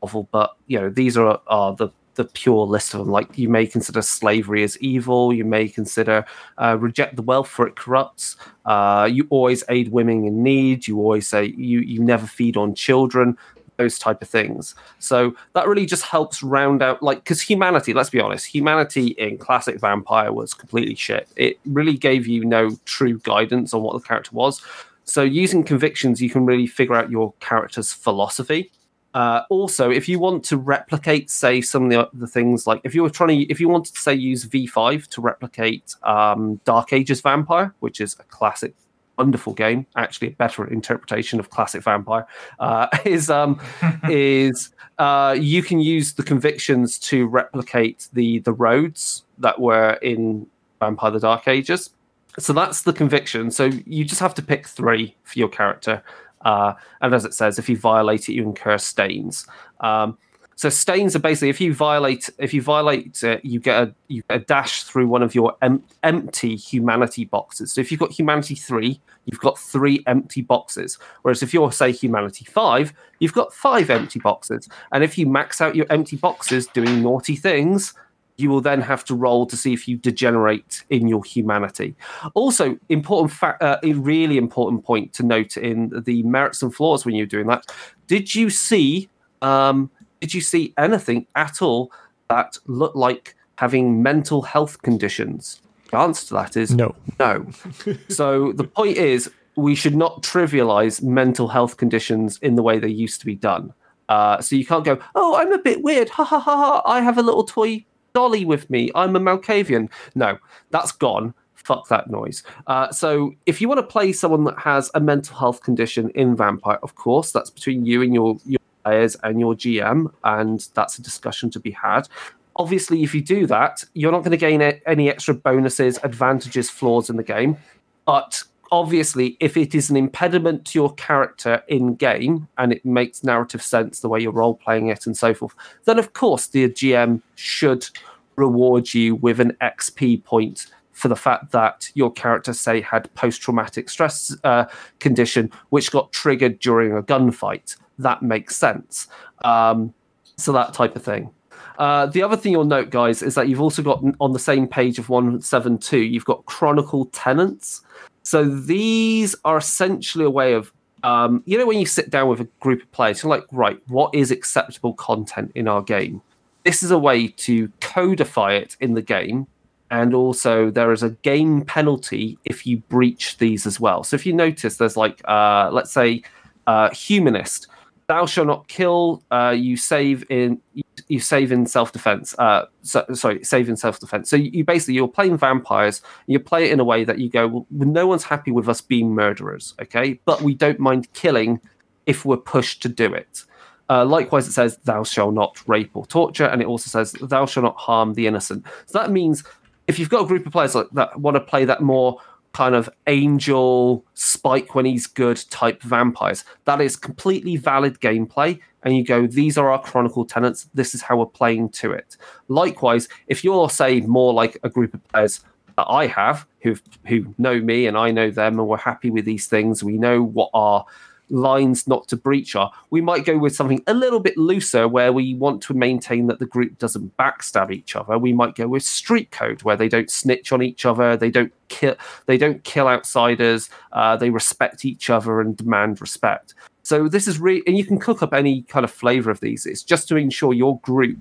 awful, but you know these are are the the pure list of them. Like you may consider slavery as evil. You may consider uh, reject the wealth for it corrupts. Uh, you always aid women in need. You always say you you never feed on children. Those type of things. So that really just helps round out, like, because humanity. Let's be honest, humanity in classic Vampire was completely shit. It really gave you no true guidance on what the character was. So using convictions, you can really figure out your character's philosophy. Uh, also, if you want to replicate, say, some of the, the things like if you were trying to, if you wanted to say use V5 to replicate um, Dark Ages Vampire, which is a classic, wonderful game, actually a better interpretation of classic Vampire, uh, (laughs) is um, (laughs) is uh, you can use the convictions to replicate the the roads that were in Vampire: The Dark Ages. So that's the conviction. So you just have to pick three for your character. Uh, and as it says, if you violate it, you incur stains. Um, so stains are basically if you violate if you violate you get a you get a dash through one of your em- empty humanity boxes. So if you've got humanity three, you've got three empty boxes. Whereas if you're say humanity five, you've got five empty boxes. And if you max out your empty boxes doing naughty things, you will then have to roll to see if you degenerate in your humanity. Also, important fact, uh, a really important point to note in the merits and flaws when you're doing that. Did you see? Um, did you see anything at all that looked like having mental health conditions? The answer to that is No. no. (laughs) so the point is, we should not trivialize mental health conditions in the way they used to be done. Uh, so you can't go, oh, I'm a bit weird. Ha ha ha ha. I have a little toy dolly with me. I'm a Malkavian. No, that's gone. Fuck that noise. Uh, so if you want to play someone that has a mental health condition in Vampire, of course, that's between you and your, your players and your GM, and that's a discussion to be had. Obviously, if you do that, you're not going to gain any extra bonuses, advantages, flaws in the game. But obviously, if it is an impediment to your character in game and it makes narrative sense the way you're role playing it and so forth, then of course the GM should reward you with an XP point for the fact that your character, say, had post traumatic stress uh, condition which got triggered during a gunfight. That makes sense. Um, so that type of thing. Uh, the other thing you'll note, guys, is that you've also got on the same page of 172, you've got Chronicle Tenants. So these are essentially a way of, um, you know, when you sit down with a group of players, you're like, right, what is acceptable content in our game? This is a way to codify it in the game. And also, there is a game penalty if you breach these as well. So if you notice, there's like, uh, let's say, uh, humanist, thou shalt not kill. Uh, you save in you, save in self defense. Uh, so, sorry, save in self defense. So you, you basically you're playing vampires. You play it in a way that you go, well, no one's happy with us being murderers, okay? But we don't mind killing if we're pushed to do it. Uh, likewise, it says, "Thou shalt not rape or torture," and it also says, "Thou shalt not harm the innocent." So that means if you've got a group of players like that want to play that more kind of angel spike when he's good type vampires. That is completely valid gameplay. And you go these are our chronicle tenants. This is how we're playing to it. Likewise if you're say more like a group of players that i have who who know me and i know them and we're happy with these things we know what our lines not to breach are we might go with something a little bit looser where we want to maintain that the group doesn't backstab each other we might go with street code where they don't snitch on each other they don't kill they don't kill outsiders uh, they respect each other and demand respect so this is really and you can cook up any kind of flavor of these it's just to ensure your group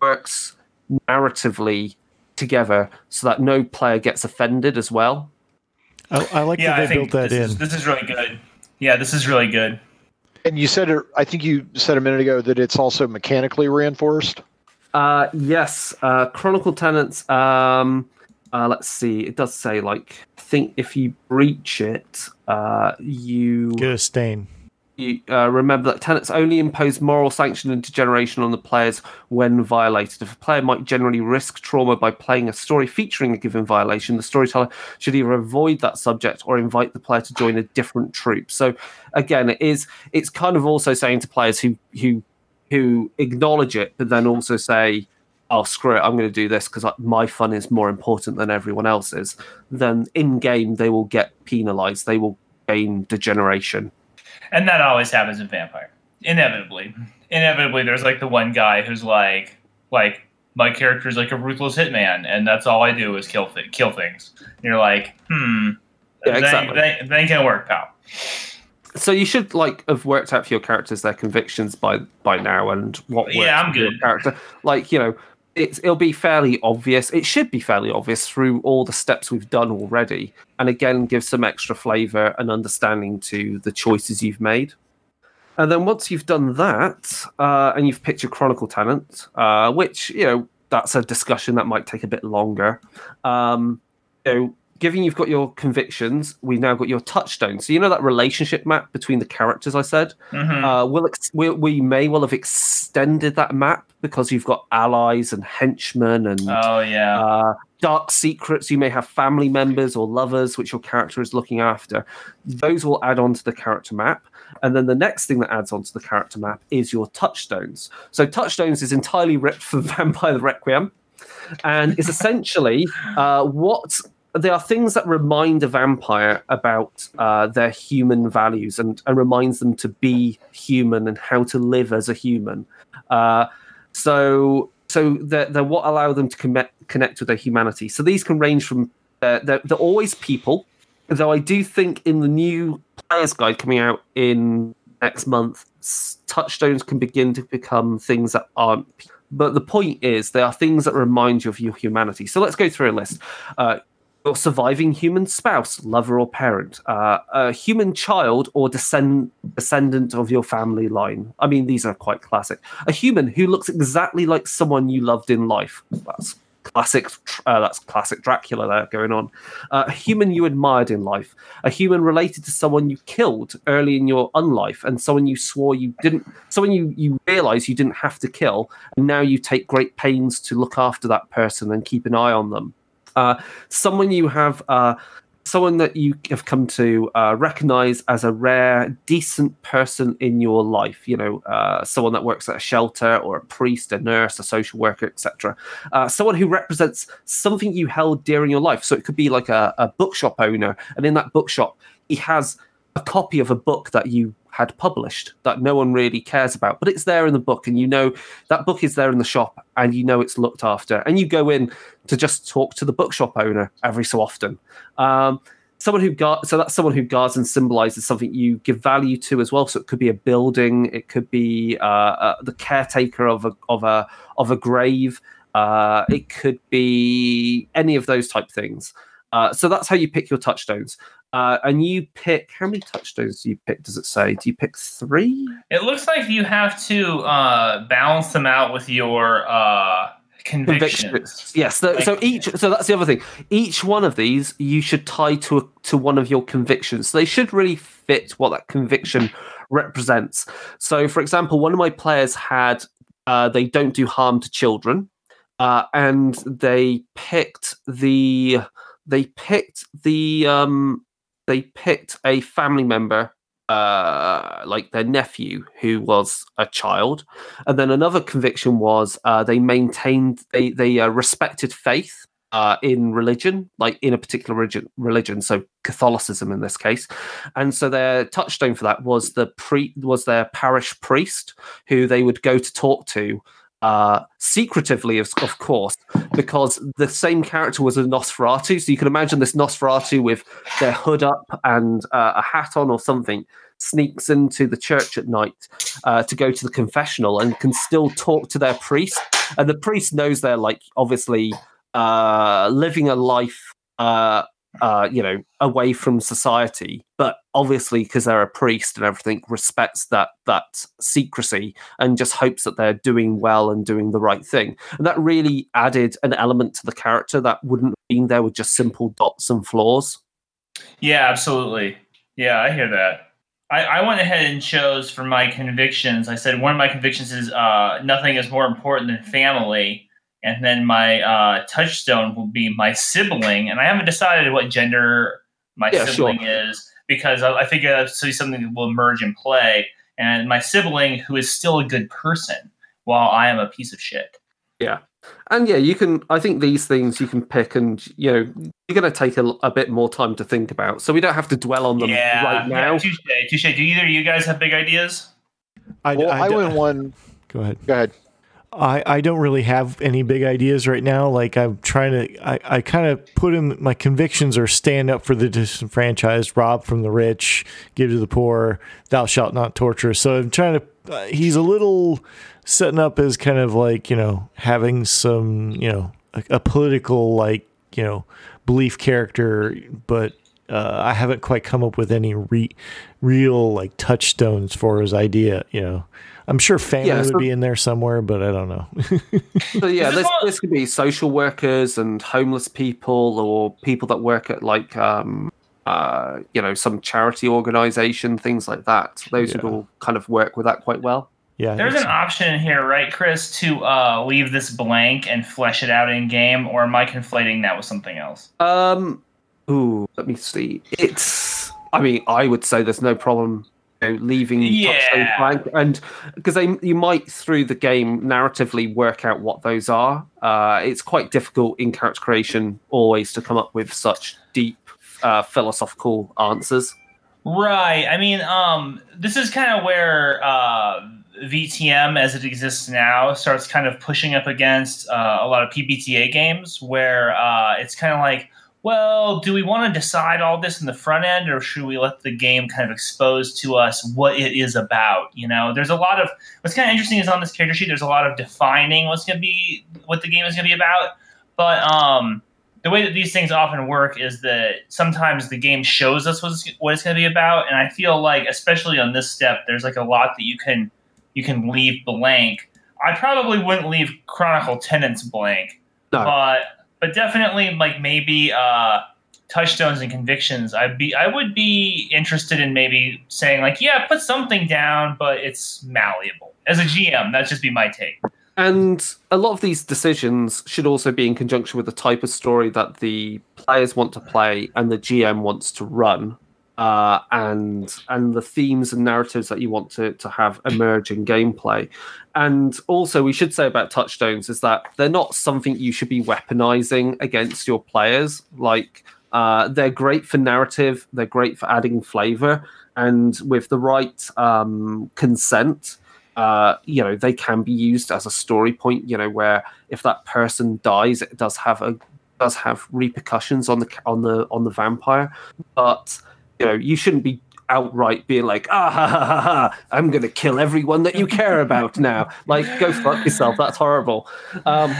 works narratively together so that no player gets offended as well I, I like Yeah, that I they built that this in. is, this is really good. Yeah, this is really good. And you said, I think you said a minute ago that it's also mechanically reinforced. Uh, yes, uh, Chronicle Tenants. Um, uh, let's see. It does say like I think if you breach it, uh, you Get a stain. You uh, remember that tenants only impose moral sanction and degeneration on the players when violated. If a player might generally risk trauma by playing a story featuring a given violation, the storyteller should either avoid that subject or invite the player to join a different troupe. So again, it is it's kind of also saying to players who who who acknowledge it, but then also say, "Oh, screw it, I'm going to do this because my fun is more important than everyone else's." Then in game, they will get penalised. They will gain degeneration. And that always happens in Vampire. Inevitably. Inevitably there's like the one guy who's like like my character is like a ruthless hitman and that's all I do is kill th- kill things. And you're like, hmm. Yeah, exactly. that, ain't, that gonna work, pal. So you should like have worked out for your characters their convictions by by now and what works Yeah, I'm good. character. Like you know, it's it'll be fairly obvious. It should be fairly obvious through all the steps we've done already, and again, give some extra flavor and understanding to the choices you've made. And then once you've done that, uh, and you've picked your chronicle tenant, uh, which you know that's a discussion that might take a bit longer. Um, you know, given you've got your convictions, we've now got your touchstone. So you know that relationship map between the characters I said. Mhm. Uh, we'll ex- we, we may well have extended that map because you've got allies and henchmen and oh yeah. uh, dark secrets. You may have family members or lovers which your character is looking after. Those will add on to the character map. And then the next thing that adds onto the character map is your touchstones. So touchstones is entirely ripped (laughs) from Vampire the Requiem, and is essentially uh, what there are things that remind a vampire about uh, their human values and, and reminds them to be human and how to live as a human. Uh, so so they're, they're what allow them to connect connect with their humanity. So these can range from uh, they're, they're always people, though I do think in the new player's guide coming out in next month, touchstones can begin to become things that aren't. But the point is, they are things that remind you of your humanity. So let's go through a list. Uh, your surviving human spouse, lover, or parent, uh, a human child or descend- descendant of your family line. I mean, these are quite classic. A human who looks exactly like someone you loved in life. That's classic. Uh, that's classic Dracula there going on. Uh, a human you admired in life. A human related to someone you killed early in your unlife, and someone you swore you didn't. Someone you you realize you didn't have to kill, and now you take great pains to look after that person and keep an eye on them uh, someone you have, uh, someone that you have come to uh, recognize as a rare, decent person in your life. You know, uh, someone that works at a shelter or a priest, a nurse, a social worker, etc. Uh, someone who represents something you held dear in your life. So it could be like a, a bookshop owner, and in that bookshop, he has a copy of a book that you had published that no one really cares about, but it's there in the book, and you know that book is there in the shop, and you know it's looked after, and you go in to just talk to the bookshop owner every so often. Um, someone who guard, so that's someone who guards and symbolizes something you give value to as well. So it could be a building, it could be uh, uh, the caretaker of a of a of a grave, uh, it could be any of those type things. Uh, so that's how you pick your touchstones. Uh, and you pick how many touchstones do you pick? Does it say? Do you pick three? It looks like you have to uh, balance them out with your uh, convictions. convictions. Yes. So, like, so, each. So that's the other thing. Each one of these you should tie to a, to one of your convictions. So they should really fit what that conviction represents. So, for example, one of my players had uh, they don't do harm to children, uh, and they picked the they picked the um they picked a family member uh, like their nephew who was a child. And then another conviction was uh, they maintained they they uh, respected faith uh, in religion like in a particular religion, religion so catholicism in this case. And so their touchstone for that was the pre was their parish priest who they would go to talk to uh, secretively, of, of, course, because the same character was a Nosferatu. So you can imagine this Nosferatu with their hood up and uh, a hat on or something sneaks into the church at night uh, to go to the confessional and can still talk to their priest. And the priest knows they're like obviously uh, living a life uh, you know, away from society. But obviously, because they're a priest and everything, respects that that secrecy and just hopes that they're doing well and doing the right thing. And that really added an element to the character that wouldn't have been there with just simple dots and flaws. Yeah, absolutely. Yeah, I hear that. I, I went ahead and chose for my convictions. I said one of my convictions is uh, nothing is more important than family and then my uh, touchstone will be my sibling. And I haven't decided what gender my yeah, sibling sure. is because I, I think that's something that will emerge in play. And my sibling, who is still a good person, while I am a piece of shit. Yeah. And yeah, you can. I think these things you can pick, and you know, you're going to take a, a, bit more time to think about, so we don't have to dwell on them yeah, right now. Yeah, touche, touche. Do either of you guys have big ideas? I, well, I, I went one. Go ahead. Go ahead. I, I don't really have any big ideas right now. Like I'm trying to, I, I kind of put in my convictions are stand up for the disenfranchised, rob from the rich, give to the poor, thou shalt not torture. So I'm trying to, uh, he's a little setting up as kind of like, you know, having some, you know, a, a political, like, you know, belief character, but uh, I haven't quite come up with any re- real like touchstones for his idea, you know. I'm sure family yeah, so, would be in there somewhere, but I don't know. (laughs) so yeah, this this could be social workers and homeless people, or people that work at like um, uh, you know some charity organization, things like that. Those yeah. would all kind of work with that quite well. Yeah, there's an option here, right, Chris, to uh, leave this blank and flesh it out in game, or am I conflating that with something else? Um, ooh, let me see. It's. I mean, I would say there's no problem know, leaving Yeah. blank, and because they you might through the game narratively work out what those are. Uh, it's quite difficult in character creation always to come up with such deep uh, philosophical answers. Right. I mean, um, this is kind of where uh, VTM, as it exists now, starts kind of pushing up against uh, a lot of PBTA games, where uh, it's kind of like, well, do we want to decide all this in the front end, or should we let the game kind of expose to us what it is about? You know, there's a lot of what's kind of interesting is on this character sheet. There's a lot of defining what's going to be what the game is going to be about, but um, the way that these things often work is that sometimes the game shows us what's, what it's going to be about, and I feel like, especially on this step, there's like a lot that you can you can leave blank. I probably wouldn't leave Chronicle Tenants blank, No. but but definitely like maybe uh, touchstones and convictions. I'd be I would be interested in maybe saying like, yeah, put something down, but it's malleable. As a GM, that'd just be my take. And a lot of these decisions should also be in conjunction with the type of story that the players want to play and the GM wants to run, uh, and and the themes and narratives that you want to to have emerge in gameplay. And also, we should say about touchstones is that they're not something you should be weaponizing against your players. Like uh, they're great for narrative, they're great for adding flavor, and with the right um, consent uh, you know, they can be used as a story point. You know, where if that person dies, it does have a does have repercussions on the on the on the vampire. But you know, you shouldn't be outright being like, ah, ha, ha, ha, ha, I'm going to kill everyone that you care about now. Like, go fuck yourself. That's horrible. Um, (laughs)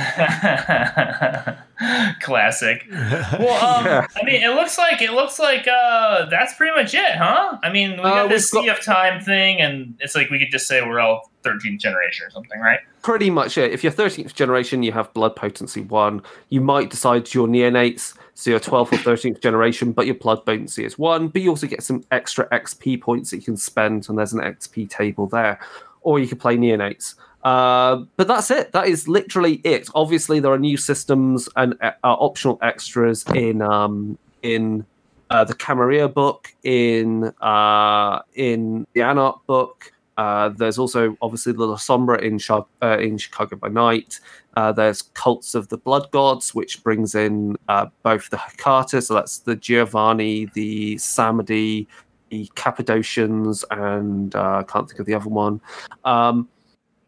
Classic. Well, um, (laughs) Yeah. I mean, it looks like it looks like uh, that's pretty much it, huh? I mean, we Uh, got this we've Sea of Time thing, and it's like we could just say we're all 13th generation or something, right? pretty much it. If you're 13th generation, you have blood potency one. You might decide you're neonates, so you're 12th or 13th generation, but your blood potency is one. But you also get some extra XP points that you can spend, and there's an XP table there. Or you can play neonates. Uh, but that's it. That is literally it. Obviously, there are new systems and uh, optional extras in um, in uh, the Camarilla book, in uh, in the Anarch book. Uh, there's also obviously the La Sombra in, uh, in Chicago by Night. Uh, there's Cults of the Blood Gods, which brings in uh, both the Hecata, so that's the Giovanni, the Samedi, the Cappadocians, and uh, I can't think of the other one. Um,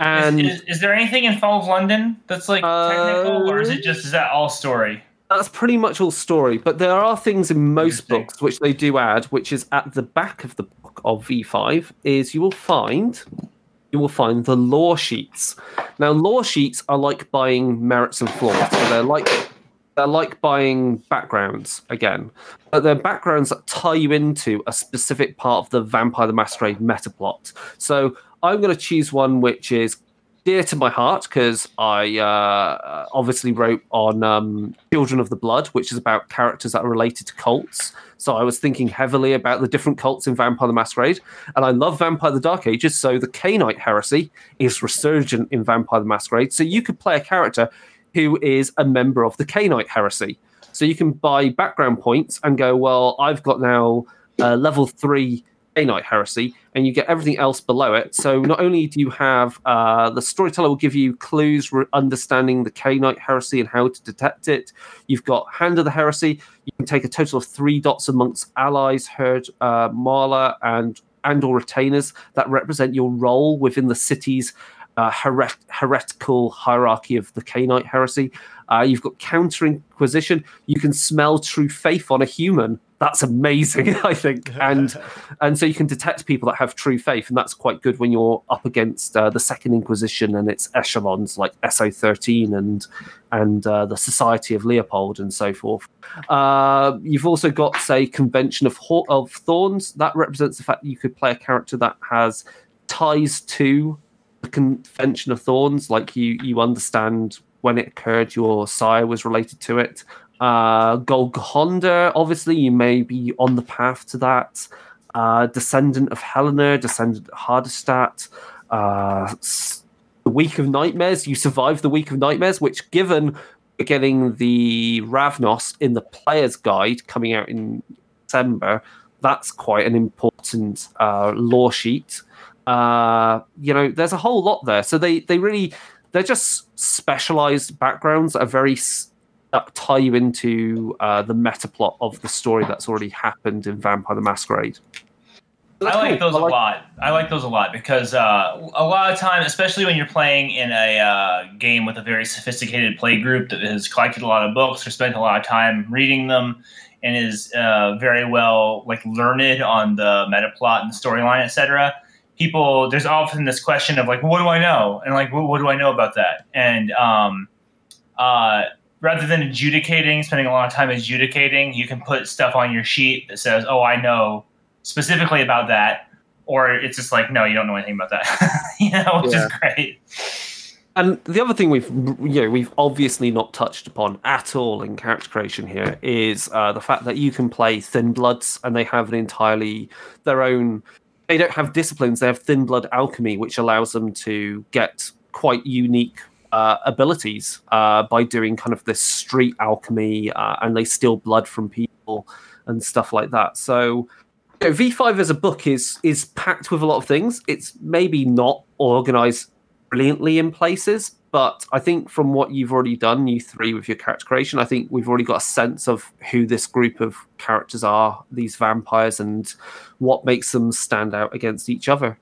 and is, is, is there anything in Fall of London that's like technical, or is it just is that all story? That's pretty much all story, but there are things in most books which they do add, which is at the back of the book of V5, is you will find you will find the lore sheets. Now, lore sheets are like buying merits and flaws. So they're like they're like buying backgrounds again, but they're backgrounds that tie you into a specific part of the Vampire the Masquerade meta plot. So I'm going to choose one which is dear to my heart because I uh, obviously wrote on um, Children of the Blood, which is about characters that are related to cults. So I was thinking heavily about the different cults in Vampire the Masquerade, and I love Vampire the Dark Ages. So the Cainite heresy is resurgent in Vampire the Masquerade. So you could play a character who is a member of the Cainite heresy. So you can buy background points and go, well, I've got now uh, level three Cainite heresy, and you get everything else below it. So not only do you have uh, the storyteller will give you clues re- understanding the Cainite heresy and how to detect it. You've got Hand of the Heresy. You can take a total of three dots amongst allies, herd, uh, Mawla, and and or retainers that represent your role within the city's uh, heret- heretical hierarchy of the Cainite heresy. Uh, you've got counter inquisition. You can smell true faith on a human. That's amazing, (laughs) I think. (laughs) And and so you can detect people that have true faith, and that's quite good when you're up against uh, the Second Inquisition and its echelons like SO13 and and uh, the Society of Leopold and so forth. Uh, you've also got, say, Convention of of Thorns. That represents the fact that you could play a character that has ties to the Convention of Thorns, like you you understand when it occurred, your sire was related to it. Uh, Golconda, obviously, you may be on the path to that. Uh, descendant of Helena, descendant of Hardestadt. Uh, the Week of Nightmares, you survived the Week of Nightmares, which, given getting the Ravnos in the Player's Guide coming out in December, that's quite an important uh, lore sheet. Uh, you know, there's a whole lot there. So they they really they're just specialized backgrounds that are very tie you into uh, the meta plot of the story that's already happened in Vampire the Masquerade. That's I like cool. those I like- a lot. I like those a lot because uh, a lot of time, especially when you're playing in a uh, game with a very sophisticated play group that has collected a lot of books or spent a lot of time reading them and is uh, very well like learned on the meta plot and the storyline, etc. People, there's often this question of like, what do I know? And like, what, what do I know about that? And um, uh, rather than adjudicating, spending a lot of time adjudicating, you can put stuff on your sheet that says, oh, I know specifically about that, or it's just like, no, you don't know anything about that, (laughs) you know, which Yeah. is great. And the other thing we've you know we've obviously not touched upon at all in character creation here is uh, the fact that you can play thin bloods and they have an entirely their own. They don't have disciplines; they have thin blood alchemy, which allows them to get quite unique uh, abilities uh, by doing kind of this street alchemy, uh, and they steal blood from people and stuff like that. So you know, V5 as a book is is packed with a lot of things. It's maybe not organized brilliantly in places, but I think from what you've already done, you three with your character creation, I think we've already got a sense of who this group of characters are, these vampires, and what makes them stand out against each other.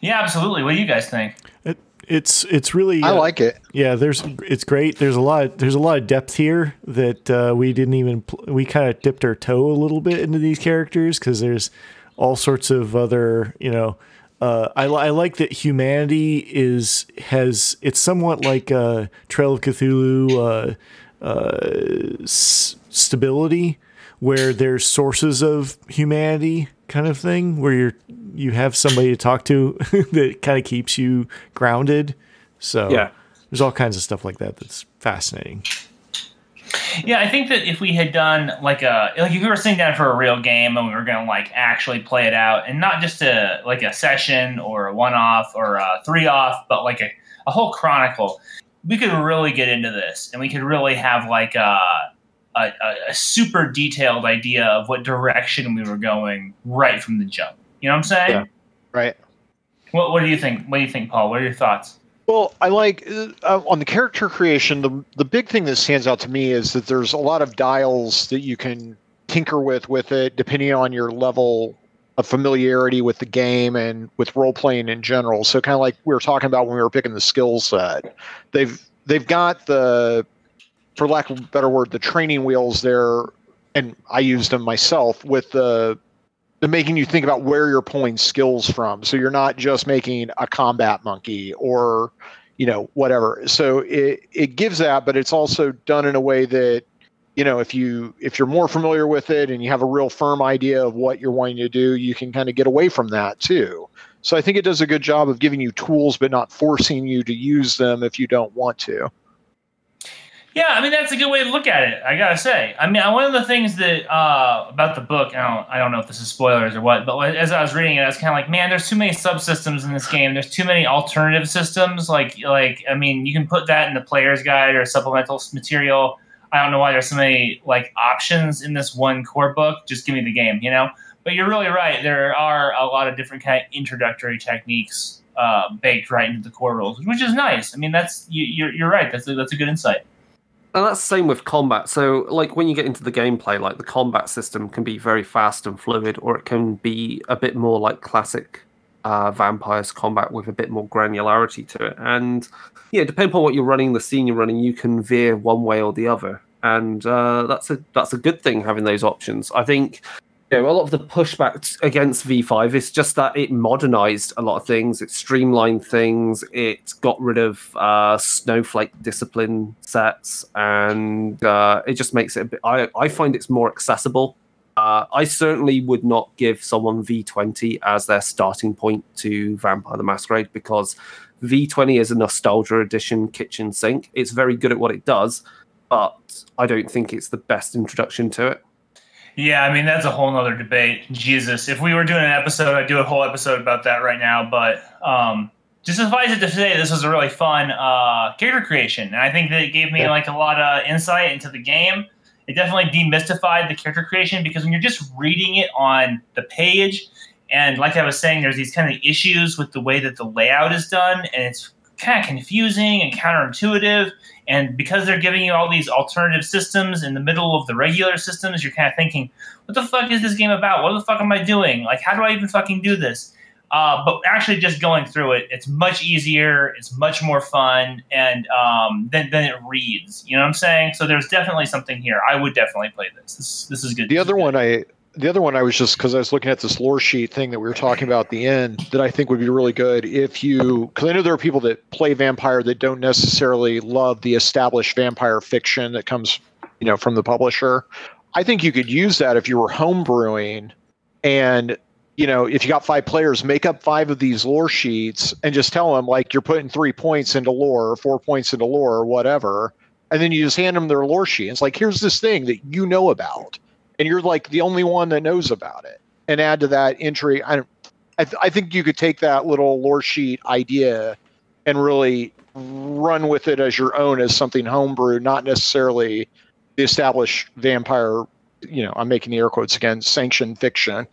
Yeah, absolutely. What do you guys think? It, it's it's really I uh, like it. Yeah, there's it's great. There's a lot there's a lot of depth here that uh, we didn't even pl- we kind of dipped our toe a little bit into these characters because there's all sorts of other you know. Uh, I, I like that humanity is has it's somewhat like uh, Trail of Cthulhu uh, uh, s- stability where there's sources of humanity kind of thing where you're you have somebody to talk to (laughs) that kind of keeps you grounded. So Yeah. there's all kinds of stuff like that that's fascinating. Yeah, I think that if we had done like a like if we were sitting down for a real game and we were gonna like actually play it out and not just a like a session or a one off or a three off, but like a, a whole chronicle, we could really get into this and we could really have like a a, a, a super detailed idea of what direction we were going right from the jump. You know what I'm saying? Yeah. Right. What What do you think? What do you think, Paul? What are your thoughts? Well, I like uh, on the character creation. The the big thing that stands out to me is that there's a lot of dials that you can tinker with with it, depending on your level of familiarity with the game and with role playing in general. So, kind of like we were talking about when we were picking the skill set, they've they've got the, for lack of a better word, the training wheels there, and I used them myself with the the making you think about where you're pulling skills from. So you're not just making a combat monkey or, you know, whatever. So it it gives that, but it's also done in a way that, you know, if you if you're more familiar with it and you have a real firm idea of what you're wanting to do, you can kind of get away from that too. So I think it does a good job of giving you tools but not forcing you to use them if you don't want to. Yeah, I mean that's a good way to look at it. I gotta say. I mean, one of the things that uh, about the book, I don't, I don't know if this is spoilers or what, but as I was reading it, I was kind of like, man, there's too many subsystems in this game. There's too many alternative systems. Like, like I mean, you can put that in the player's guide or supplemental material. I don't know why there's so many like options in this one core book. Just give me the game, you know. But you're really right. There are a lot of different kind of introductory techniques uh, baked right into the core rules, which is nice. I mean, that's you, you're you're right. That's a, that's a good insight. And that's the same with combat. So, like when you get into the gameplay, like the combat system can be very fast and fluid, or it can be a bit more like classic uh, vampires combat with a bit more granularity to it. And yeah, depending on what you're running, the scene you're running, you can veer one way or the other, and uh, that's a that's a good thing having those options. I think know, a lot of the pushback against V5 is just that it modernized a lot of things. It streamlined things. It got rid of uh, snowflake discipline sets, and uh, it just makes it. A bit, I I find it's more accessible. Uh, I certainly would not give someone V20 as their starting point to Vampire the Masquerade because V20 is a nostalgia edition kitchen sink. It's very good at what it does, but I don't think it's the best introduction to it. Yeah, I mean that's a whole nother debate. Jesus, if we were doing an episode, I'd do a whole episode about that right now. But um, just suffice it to say, this was a really fun uh, character creation, and I think that it gave me like a lot of insight into the game. it definitely demystified the character creation because when you're just reading it on the page, and like I was saying, there's these kind of issues with the way that the layout is done, and it's kind of confusing and counterintuitive. And because they're giving you all these alternative systems in the middle of the regular systems, you're kind of thinking, what the fuck is this game about? What the fuck am I doing? Like, how do I even fucking do this? Uh, but actually, just going through it, it's much easier. It's much more fun, and um, then then it reads. You know what I'm saying? So there's definitely something here. I would definitely play this. This this is good. The other one. I the other one I was just because I was looking at this lore sheet thing that we were talking about at the end that I think would be really good if you because I know there are people that play vampire that don't necessarily love the established vampire fiction that comes you know from the publisher. I think you could use that if you were homebrewing and you know if you got five players make up five of these lore sheets and just tell them like you're putting three points into lore or four points into lore or whatever and then you just hand them their lore sheet it's like here's this thing that you know about and you're like the only one that knows about it. And add to that entry i I, th- I think you could take that little lore sheet idea and really run with it as your own as something homebrew not necessarily the established vampire you know i'm making the air quotes again sanctioned fiction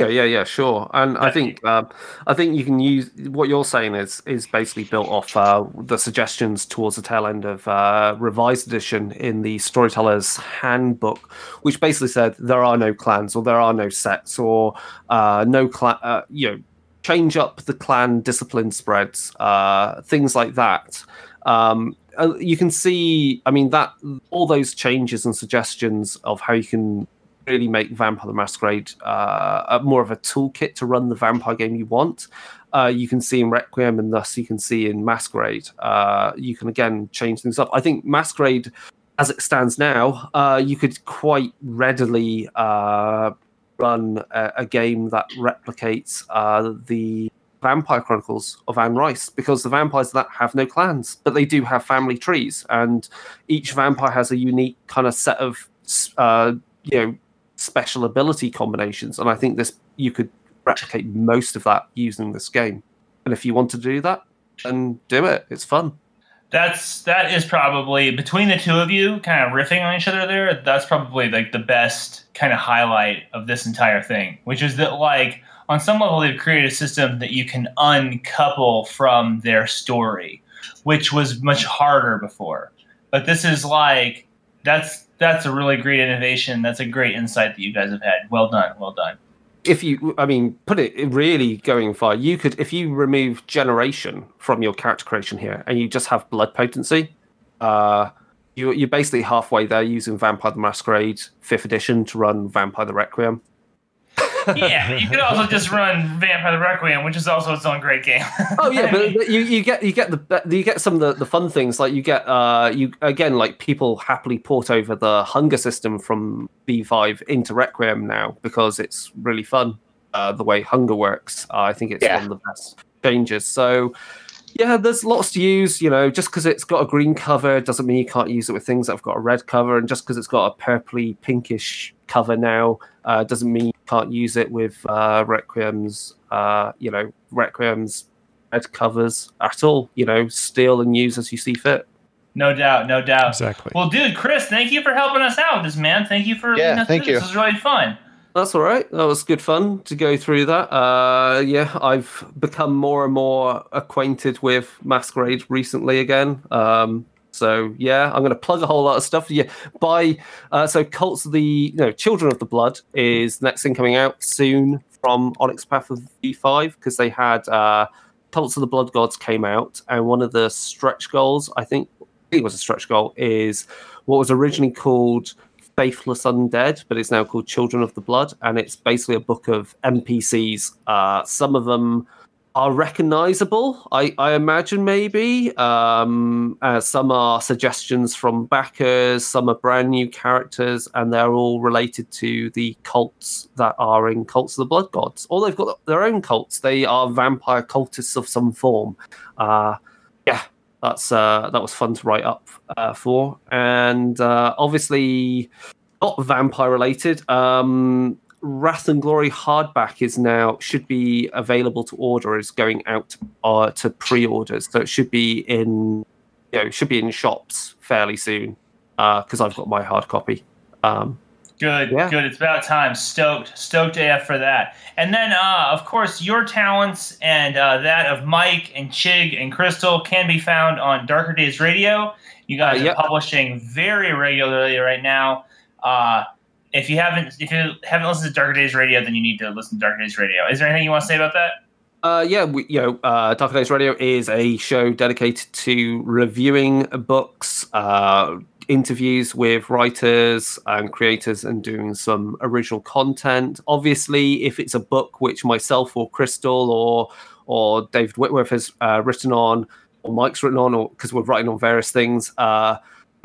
Yeah, yeah, yeah, sure. And I think um, I think you can use what you're saying is is basically built off uh, the suggestions towards the tail end of uh, revised edition in the Storyteller's Handbook, which basically said there are no clans or there are no sets or uh, no clan. Uh, you know, change up the clan discipline spreads, uh, things like that. Um, uh, you can see, I mean, that all those changes and suggestions of how you can really make Vampire the Masquerade uh, more of a toolkit to run the vampire game you want. Uh, you can see in Requiem, and thus you can see in Masquerade. Uh, you can again change things up. I think Masquerade, as it stands now, uh, you could quite readily uh, run a, a game that replicates uh, the Vampire Chronicles of Anne Rice because the vampires that have no clans, but they do have family trees, and each vampire has a unique kind of set of uh, you know special ability combinations, and I think this you could replicate most of that using this game. And if you want to do that, then do it. It's fun. That's that is probably between the two of you, kind of riffing on each other there. That's probably like the best kind of highlight of this entire thing, which is that like on some level they've created a system that you can uncouple from their story, which was much harder before. But this is like that's that's a really great innovation. That's a great insight that you guys have had. Well done, well done. If you, I mean, put it really going far, you could, if you remove generation from your character creation here and you just have blood potency, uh, you, you're basically halfway there using Vampire the Masquerade 5th edition to run Vampire the Requiem. Yeah, you could also just run Vampire the Requiem, which is also its own great game. (laughs) Oh yeah, but but (laughs) you, you get you get the you get some of the, the fun things like you get uh you again like people happily port over the hunger system from V5 into Requiem now because it's really fun uh, the way hunger works. Uh, I think it's Yeah. one of the best changes. So yeah, there's lots to use. You know, just because it's got a green cover doesn't mean you can't use it with things that have got a red cover, and just because it's got a purpley pinkish cover now uh, doesn't mean you can't use it with uh, Requiem's. Uh, you know, Requiem's red covers at all. You know, steal and use as you see fit. No doubt, no doubt. Exactly. Well, dude, Chris, thank you for helping us out with this, man. Thank you for Yeah, thank you. This was really fun. That's all right. That was good fun to go through that. Uh, yeah, I've become more and more acquainted with Masquerade recently again. Um, so yeah, I'm going to plug a whole lot of stuff. Yeah, by uh, so Cults of the you know Children of the Blood is the next thing coming out soon from Onyx Path of V5 because they had uh, Cults of the Blood Gods came out and one of the stretch goals I think I think it was a stretch goal is what was originally called Faithless Undead, but it's now called Children of the Blood, and it's basically a book of NPCs. Uh, some of them are recognizable, I, I imagine, maybe. Um, uh, some are suggestions from backers, some are brand new characters, and they're all related to the cults that are in Cults of the Blood Gods. Or they've got their own cults. They are vampire cultists of some form. Uh, yeah, that's uh, that was fun to write up uh, for, and uh, obviously not vampire related. Um, Wrath and Glory hardback is now should be available to order. Is going out uh, to pre-orders, so it should be in you know should be in shops fairly soon because I've got my hard copy. Um, Good, Yeah. good. It's about time. Stoked, stoked AF for that. And then, uh, of course, your talents and uh, that of Mike and Chig and Crystal can be found on Darker Days Radio. You guys Uh, yep. are publishing very regularly right now. Uh, if you haven't, if you haven't listened to Darker Days Radio, then you need to listen to Darker Days Radio. Is there anything you want to say about that? Uh, yeah, we, you know, uh, Darker Days Radio is a show dedicated to reviewing books, uh, interviews with writers and creators, and doing some original content. Obviously, if it's a book which myself or Crystal or or David Whitworth has uh, written on, or Mike's written on, or because we're writing on various things, uh,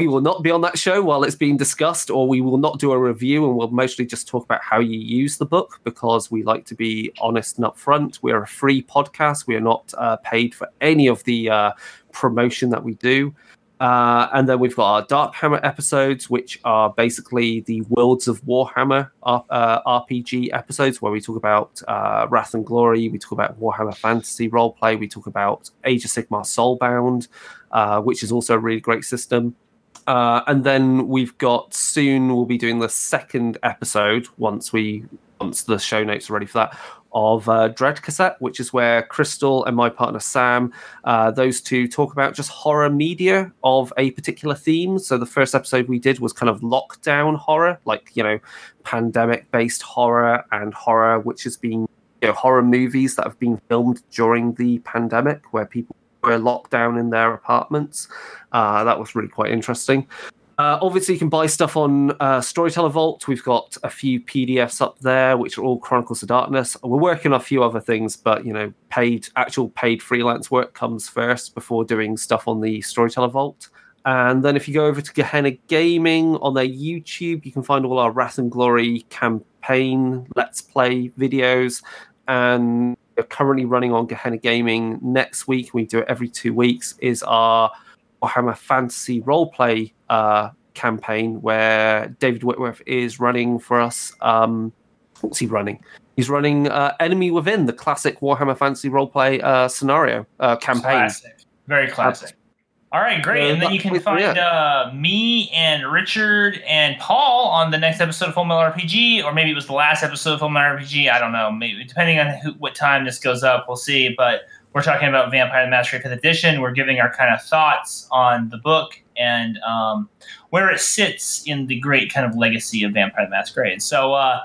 we will not be on that show while it's being discussed, or we will not do a review, and we'll mostly just talk about how you use the book because we like to be honest and upfront. We are a free podcast. We are not uh, paid for any of the uh, promotion that we do. Uh, and then we've got our Dark Hammer episodes, which are basically the Worlds of Warhammer uh, RPG episodes, where we talk about uh, Wrath and Glory, we talk about Warhammer Fantasy roleplay, we talk about Age of Sigmar Soulbound, uh, which is also a really great system. Uh, and then we've got soon we'll be doing the second episode once we once the show notes are ready for that of uh, Dread Cassette, which is where Crystal and my partner Sam, uh, those two talk about just horror media of a particular theme. So the first episode we did was kind of lockdown horror, like you know, pandemic-based horror and horror which has been you know horror movies that have been filmed during the pandemic where people were locked down in their apartments. Uh, that was really quite interesting. Uh, obviously, you can buy stuff on uh, Storyteller Vault. We've got a few PDFs up there, which are all Chronicles of Darkness. We're working on a few other things, but you know, paid actual paid freelance work comes first before doing stuff on the Storyteller Vault. And then if you go over to Gehenna Gaming on their YouTube, you can find all our Wrath and Glory campaign Let's Play videos. And we're currently running on Gehenna Gaming next week. We do it every two weeks. Is our Warhammer Fantasy roleplay uh, campaign where David Whitworth is running for us. Um, what's he running? He's running uh, Enemy Within, the classic Warhammer Fantasy roleplay uh, scenario uh, campaign. Classic. Very classic. All right, great. And then you can find uh, me and Richard and Paul on the next episode of Full Metal RPG, or maybe it was the last episode of Full Metal RPG. I don't know. Maybe depending on who, what time this goes up, we'll see. But we're talking about Vampire the Masquerade Fifth Edition. We're giving our kind of thoughts on the book and um, where it sits in the great kind of legacy of Vampire the Masquerade. So, uh,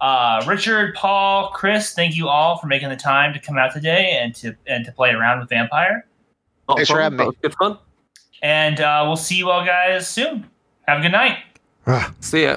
uh, Richard, Paul, Chris, thank you all for making the time to come out today and to and to play around with Vampire. Thanks for having me. that Good fun. And uh, we'll see you all guys soon. Have a good night. Ah. See ya.